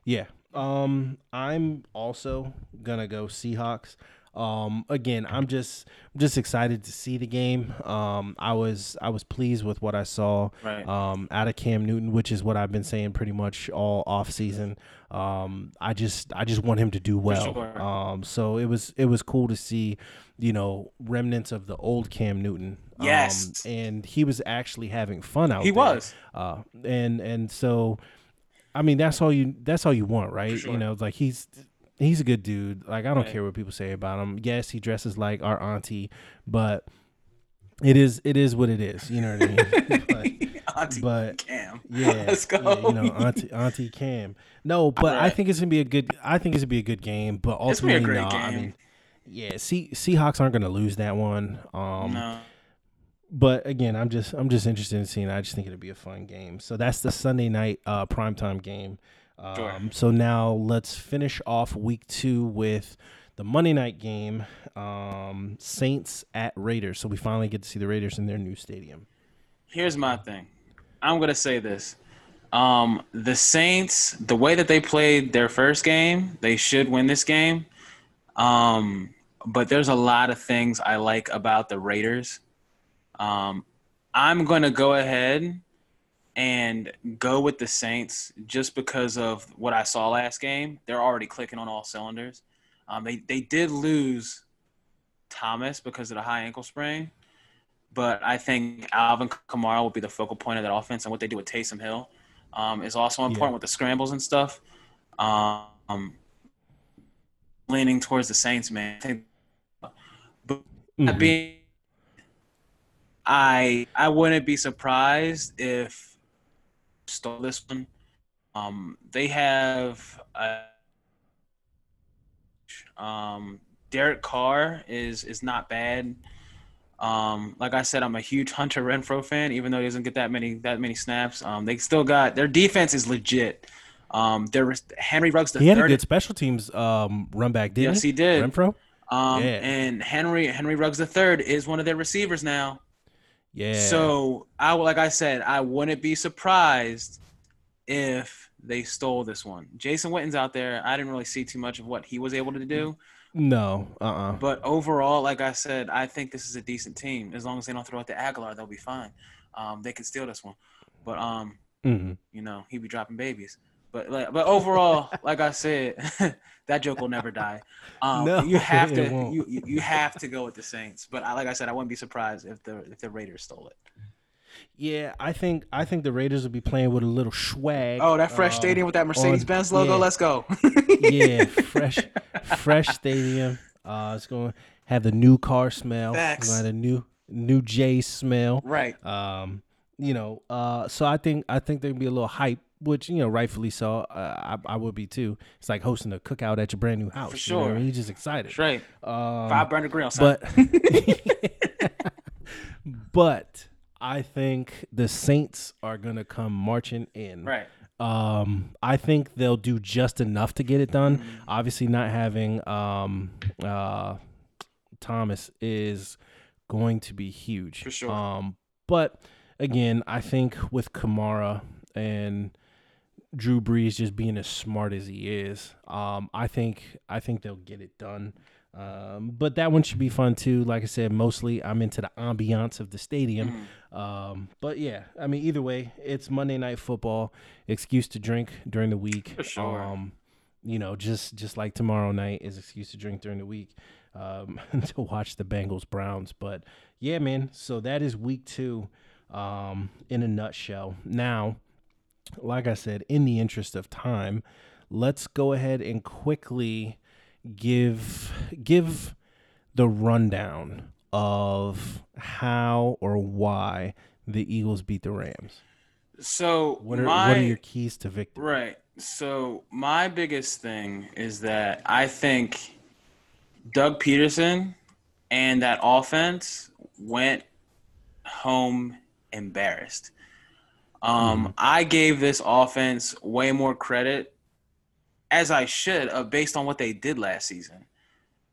Yeah. Um, I'm also gonna go Seahawks. Um, again, I'm just I'm just excited to see the game. Um, I was I was pleased with what I saw Right. um, out of Cam Newton, which is what I've been saying pretty much all off season. Um, I just I just want him to do well. sure. Um, so it was it was cool to see, you know, remnants of the old Cam Newton. Um, Yes. and he was actually having fun out there. He there. was. Uh, and and so, I mean, that's all you that's all you want, right? sure. You know, like he's he's a good dude. Like I don't Right. care what people say about him. Yes, he dresses like our auntie, but it is it is what it is. You know what I mean? Like, Auntie but- Cam. yeah, Let's go. yeah, you know, auntie auntie Cam. No, but I think it's gonna be a good. I think it's gonna be a good game. But It's gonna be a ultimately, no. I mean, yeah, See, Seahawks aren't gonna lose that one. Um, no. but again, I'm just I'm just interested in seeing. I just think it'll be a fun game. So that's the Sunday night uh, primetime game. Um, Sure. So now let's finish off week two with the Monday night game, um, Saints at Raiders. So we finally get to see the Raiders in their new stadium. Here's my thing. I'm gonna say this. Um, the Saints, the way that they played their first game, they should win this game. Um, but there's a lot of things I like about the Raiders. Um, I'm going to go ahead and go with the Saints just because of what I saw last game. They're already clicking on all cylinders. Um, they, they did lose Thomas because of the high ankle sprain, but I think Alvin Kamara will be the focal point of that offense, and what they do with Taysom Hill um, is also important Yeah. with the scrambles and stuff. Um, leaning towards the Saints, man. I think, but Mhm. being, I I wouldn't be surprised if stole this one. Um, they have a, um, Derek Carr is is not bad. Um, like I said, I'm a huge Hunter Renfrow fan, even though he doesn't get that many that many snaps. Um, they still got their defense is legit. Um, there Henry Ruggs the He had a third. good special teams um, run back, didn't Yes, he? he did. Renfrow. Um, Yeah. and Henry Henry Ruggs the third is one of their receivers now. Yeah. So I like I said, I wouldn't be surprised if they stole this one. Jason Witten's out there. I didn't really see too much of what he was able to do, no. Uh. uh but overall, like I said, I think this is a decent team. As long as they don't throw out the Aguilar, they'll be fine. Um, they can steal this one, but um, hmm you know, he'd be dropping babies. But like, but overall, like I said, that joke will never die. Um, No, you have to won't. you, you have to go with the Saints. But I, like I said, I wouldn't be surprised if the if the Raiders stole it. Yeah, I think I think the Raiders will be playing with a little swag. Oh, that fresh um, stadium with that Mercedes Benz logo. yeah. Let's go. yeah, fresh, fresh stadium. Uh, it's going to have the new car smell. Facts. It's have the new new J smell. right. Um, you know, uh, so I think I think there'll be a little hype, which you know, rightfully so. Uh, I, I would be too. It's like hosting a cookout at your brand new house. you know I sure. mean? You're just excited. That's right. Um, Five burner grill. Son. but but I think the Saints are gonna come marching in. right. Um, I think they'll do just enough to get it done. Mm-hmm. Obviously, not having um uh Thomas is going to be huge For sure. Um, but again, I think with Kamara and Drew Brees just being as smart as he is, um, I think I think they'll get it done. Um, but that one should be fun too. Like I said, mostly I'm into the ambiance of the stadium. Mm-hmm. Um, but yeah, I mean, either way, it's Monday Night Football. Excuse to drink during the week. For sure. Um, you know, just just like tomorrow night is excuse to drink during the week um, to watch the Bengals Browns. But yeah, man. So that is week two um, in a nutshell. Now, like I said, in the interest of time, let's go ahead and quickly give give the rundown of how or why the Eagles beat the Rams. So What are my, what are your keys to victory? Right. So my biggest thing is that I think Doug Pederson and that offense went home embarrassed. Um, I gave this offense way more credit, as I should, uh, based on what they did last season.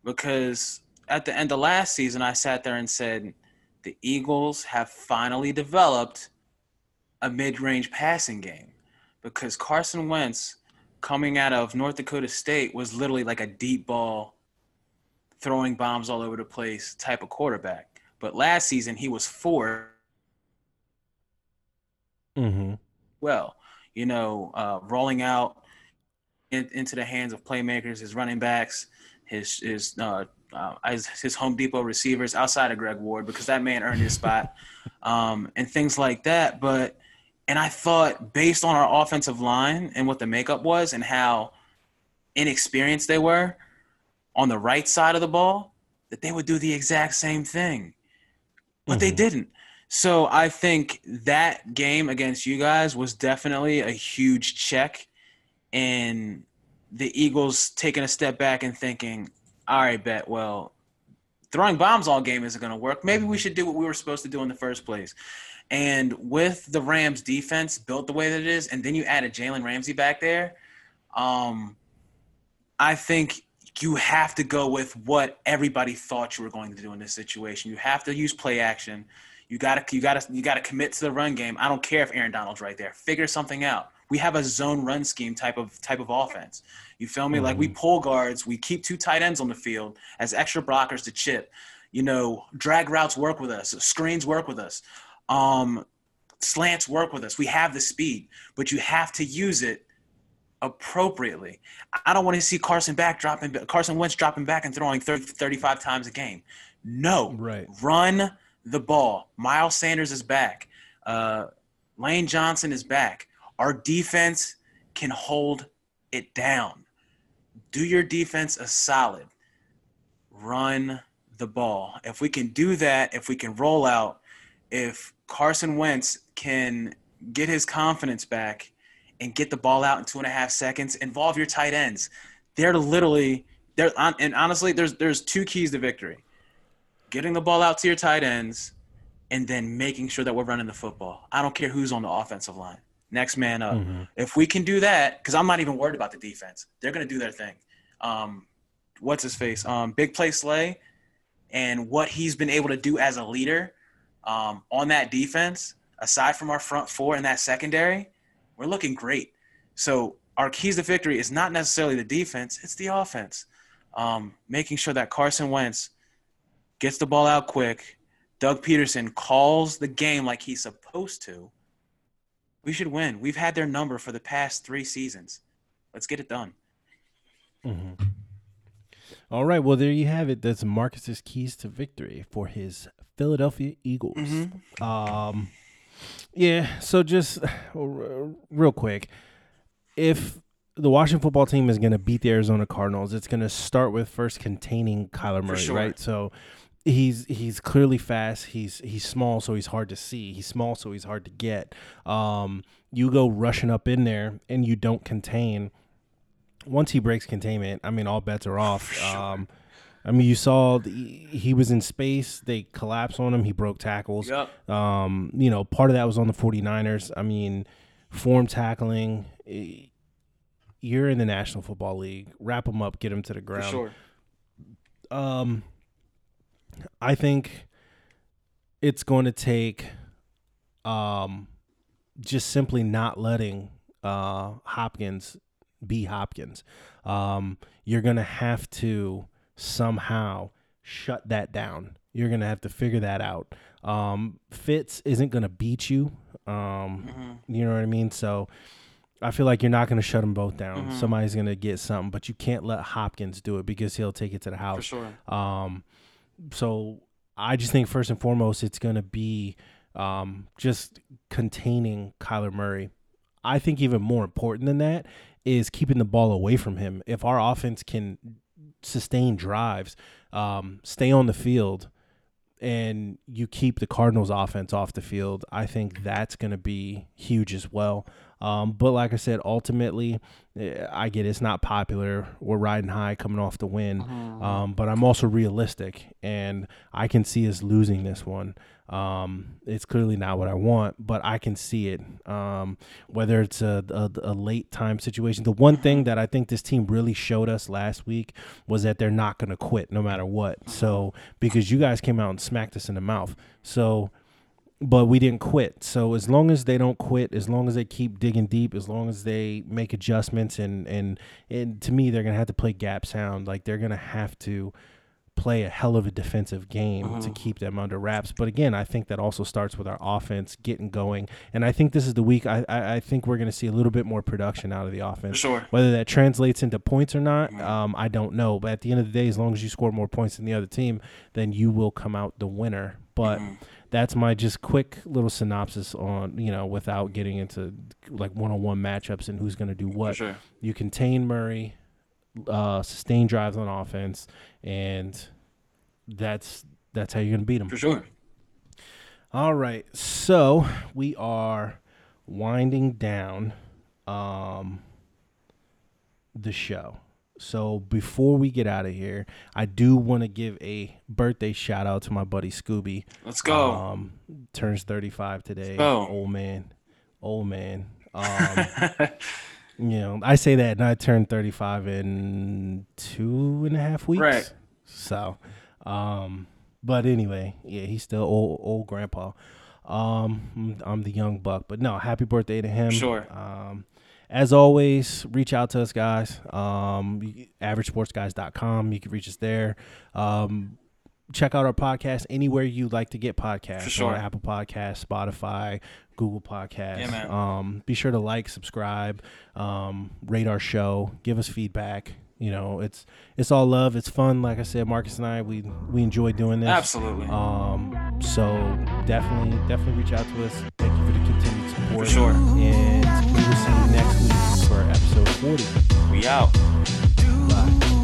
Because at the end of last season, I sat there and said, the Eagles have finally developed a mid-range passing game because Carson Wentz coming out of North Dakota State was literally like a deep ball throwing bombs all over the place type of quarterback. But last season he was four Mm-hmm. well, you know, uh, rolling out in, into the hands of playmakers, his running backs, his his uh, uh, his, Home Depot receivers outside of Greg Ward because that man earned his spot, um, and things like that. But and I thought based on our offensive line and what the makeup was and how inexperienced they were on the right side of the ball, that they would do the exact same thing, but they Mhm. didn't. So I think that game against you guys was definitely a huge check in the Eagles taking a step back and thinking, all right, bet, well, throwing bombs all game isn't going to work. Maybe we should do what we were supposed to do in the first place. And with the Rams defense built the way that it is, and then you added Jalen Ramsey back there, um, I think you have to go with what everybody thought you were going to do in this situation. You have to use play action. You gotta you gotta you gotta commit to the run game. I don't care if Aaron Donald's right there. Figure something out. We have a zone run scheme type of type of offense. You feel me? Mm-hmm. Like we mm-hmm. pull guards, we keep two tight ends on the field as extra blockers to chip. You know, drag routes work with us, screens work with us, um, slants work with us. We have the speed, but you have to use it appropriately. I don't want to see Carson back dropping Carson Wentz dropping back and throwing 30, 35 times a game. No. Right. Run the ball. Miles Sanders is back. Uh, Lane Johnson is back. Our defense can hold it down. Do your defense a solid. Run the ball. If we can do that, if we can roll out, if Carson Wentz can get his confidence back and get the ball out in two and a half seconds, involve your tight ends. They're literally they're and honestly, there's there's two keys to victory: getting the ball out to your tight ends, and then making sure that we're running the football. I don't care who's on the offensive line. Next man up. Mm-hmm. If we can do that, because I'm not even worried about the defense. They're gonna do their thing. Um, what's his face? Um, big play Slay, and what he's been able to do as a leader um, on that defense, aside from our front four and that secondary, we're looking great. So our keys to victory is not necessarily the defense; it's the offense. Um, making sure that Carson Wentz gets the ball out quick. Doug Pederson calls the game like he's supposed to. We should win. We've had their number for the past three seasons. Let's get it done. Mm-hmm. All right. Well, there you have it. That's Marcus's keys to victory for his Philadelphia Eagles. Mm-hmm. Um, yeah. So just real quick, if the Washington football team is going to beat the Arizona Cardinals, it's going to start with first containing Kyler Murray, sure. right? So he's he's clearly fast. He's he's small, so he's hard to see. He's small, so he's hard to get. Um, you go rushing up in there and you don't contain. Once he breaks containment, I mean, all bets are off. Sure. Um, I mean, you saw the, he was in space. They collapsed on him. He broke tackles. Yep. Um, you know, part of that was on the 49ers. I mean, form tackling. Eh, you're in the National Football League. Wrap him up, get him to the ground. For sure. Um, I think it's going to take um, just simply not letting uh, Hopkins be Hopkins. Um, you're going to have to somehow shut that down. You're gonna have to figure that out. Um, Fitz isn't gonna beat you. Um, mm-hmm. You know what I mean? So I feel like you're not gonna shut them both down. Mm-hmm. Somebody's gonna get something, but you can't let Hopkins do it because he'll take it to the house. For sure. Um, so I just think first and foremost, it's gonna be um, just containing Kyler Murray. I think even more important than that is keeping the ball away from him. If our offense can sustain drives, um, stay on the field, and you keep the Cardinals offense off the field, I think that's going to be huge as well. Um, but like I said, ultimately, eh, I get it's not popular. We're riding high coming off the win. Mm-hmm. Um, but I'm also realistic, and I can see us losing this one. Um, it's clearly not what I want, but I can see it. Um, whether it's a, a, a, late time situation, the one thing that I think this team really showed us last week was that they're not going to quit no matter what. So because you guys came out and smacked us in the mouth, so but we didn't quit. So as long as they don't quit, as long as they keep digging deep, as long as they make adjustments, and and and to me, they're gonna have to play gap sound. Like they're gonna have to play a hell of a defensive game to keep them under wraps. But again, I think that also starts with our offense getting going. And I think this is the week I, I, I think we're going to see a little bit more production out of the offense. Sure. Whether that translates into points or not, um, I don't know. But at the end of the day, as long as you score more points than the other team, then you will come out the winner. But mm-hmm. that's my just quick little synopsis on, you know, without getting into like one on one matchups and who's going to do what. Sure. You contain Murray, uh, sustain drives on offense, and that's that's how you're gonna beat them for sure. All right, so we are winding down um, the show. So before we get out of here, I do want to give a birthday shout out to my buddy Scooby. Let's go. Um, turns 35 today. Oh, old man, old man. Um, You know, I say that, and I turned 35 in two and a half weeks. Right. So, um, but anyway, yeah, he's still old, old grandpa. Um, I'm the young buck, but no, happy birthday to him. Sure. Um, as always, reach out to us, guys. Um, averagesportsguys.com. You can reach us there. Um, check out our podcast anywhere you like to get podcasts. For sure. On Apple Podcasts, Spotify, Google Podcast. Yeah, man. Um, be sure to like, subscribe, um, rate our show, give us feedback. You know, it's it's all love. It's fun. Like I said, Marcus and I, we we enjoy doing this. Absolutely. Um, so definitely, definitely reach out to us. Thank you for the continued support. For sure. And we will see you next week for episode 40. We out. Bye.